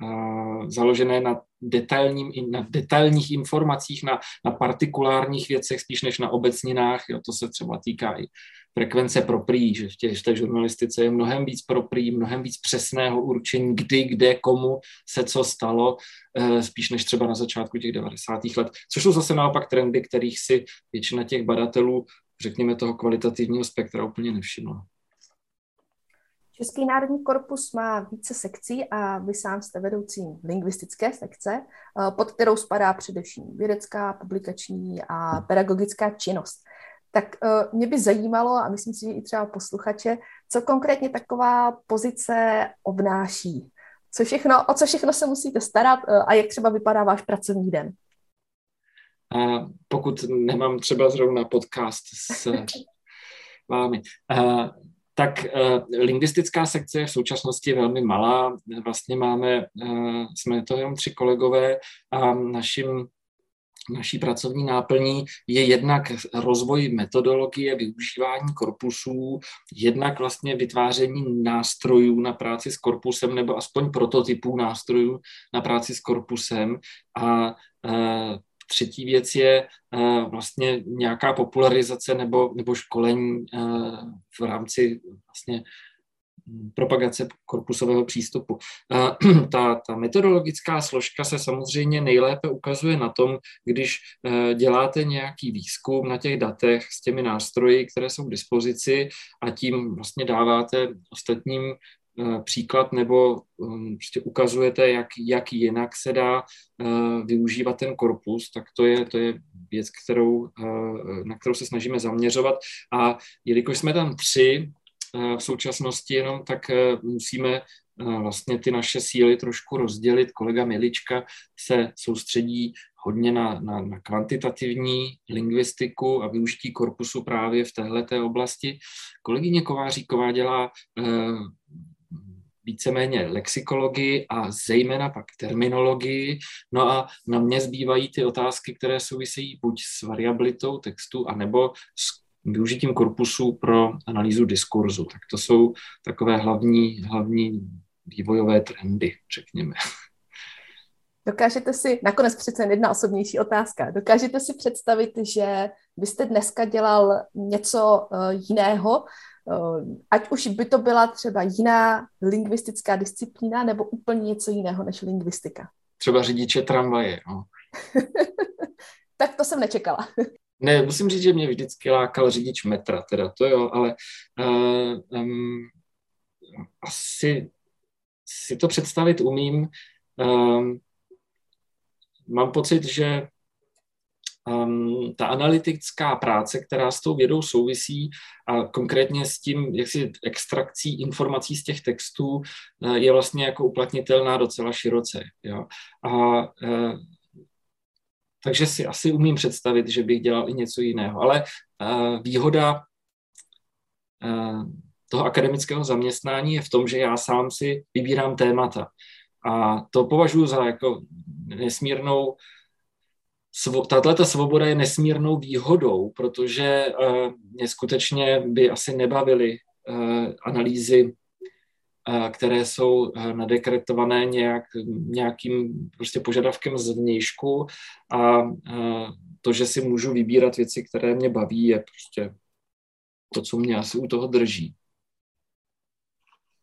uh, založené na, detailním, na detailních informacích, na, na partikulárních věcech, spíš než na obecninách. Jo, to se třeba týká i frekvence pro prý, že v, těch, v té žurnalistice je mnohem víc pro prý, mnohem víc přesného určení, kdy, kde, komu se co stalo, eh, spíš než třeba na začátku těch 90. let, což jsou zase naopak trendy, kterých si většina těch badatelů, řekněme toho kvalitativního spektra, úplně nevšimla. Český národní korpus má více sekcí a vy sám jste vedoucím lingvistické sekce, eh, pod kterou spadá především vědecká, publikační a pedagogická činnost tak uh, mě by zajímalo, a myslím si, že i třeba posluchače, co konkrétně taková pozice obnáší. Co všechno, o co všechno se musíte starat uh, a jak třeba vypadá váš pracovní den? A pokud nemám třeba zrovna podcast s vámi, uh, tak uh, lingvistická sekce je v současnosti velmi malá. Vlastně máme, uh, jsme to jenom tři kolegové a naším naší pracovní náplní je jednak rozvoj metodologie využívání korpusů, jednak vlastně vytváření nástrojů na práci s korpusem nebo aspoň prototypů nástrojů na práci s korpusem a e, třetí věc je e, vlastně nějaká popularizace nebo, nebo školení e, v rámci vlastně propagace korpusového přístupu. Ta, ta metodologická složka se samozřejmě nejlépe ukazuje na tom, když eh, děláte nějaký výzkum na těch datech s těmi nástroji, které jsou k dispozici a tím vlastně dáváte ostatním eh, příklad nebo um, prostě ukazujete, jak, jak jinak se dá uh, využívat ten korpus, tak to je, to je věc, kterou, uh, na kterou se snažíme zaměřovat. A jelikož jsme tam tři v současnosti jenom, tak eh, musíme eh, vlastně ty naše síly trošku rozdělit. Kolega Milička se soustředí hodně na, na, na kvantitativní lingvistiku a využití korpusu právě v této oblasti. Kolegyně Kováříková dělá eh, víceméně lexikologii a zejména pak terminologii. No a na mě zbývají ty otázky, které souvisejí buď s variabilitou textu, anebo s využitím korpusu pro analýzu diskurzu. Tak to jsou takové hlavní, hlavní vývojové trendy, řekněme. Dokážete si, nakonec přece jedna osobnější otázka, dokážete si představit, že byste dneska dělal něco uh, jiného, ať už by to byla třeba jiná lingvistická disciplína nebo úplně něco jiného než lingvistika? Třeba řidiče tramvaje. No. tak to jsem nečekala. Ne, musím říct, že mě vždycky lákal řidič metra, teda to jo, ale uh, um, asi si to představit umím. Um, mám pocit, že um, ta analytická práce, která s tou vědou souvisí a konkrétně s tím, jak si extrakcí informací z těch textů, uh, je vlastně jako uplatnitelná docela široce. Jo? A uh, takže si asi umím představit, že bych dělal i něco jiného. Ale uh, výhoda uh, toho akademického zaměstnání je v tom, že já sám si vybírám témata. A to považuji za jako nesmírnou tato svoboda je nesmírnou výhodou, protože uh, mě skutečně by asi nebavily uh, analýzy které jsou eh, nadekretované nějak, nějakým prostě požadavkem zvnějšku a eh, to, že si můžu vybírat věci, které mě baví, je prostě to, co mě asi u toho drží.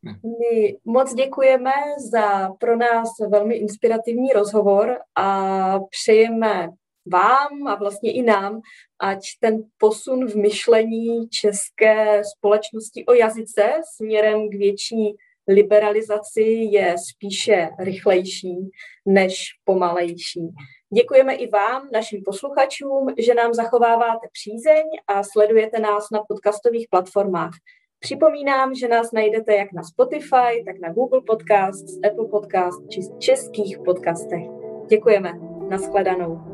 My moc děkujeme za pro nás velmi inspirativní rozhovor a přejeme vám a vlastně i nám, ať ten posun v myšlení české společnosti o jazyce směrem k větší liberalizaci je spíše rychlejší než pomalejší. Děkujeme i vám, našim posluchačům, že nám zachováváte přízeň a sledujete nás na podcastových platformách. Připomínám, že nás najdete jak na Spotify, tak na Google Podcast, Apple Podcast či českých podcastech. Děkujeme. Naschledanou.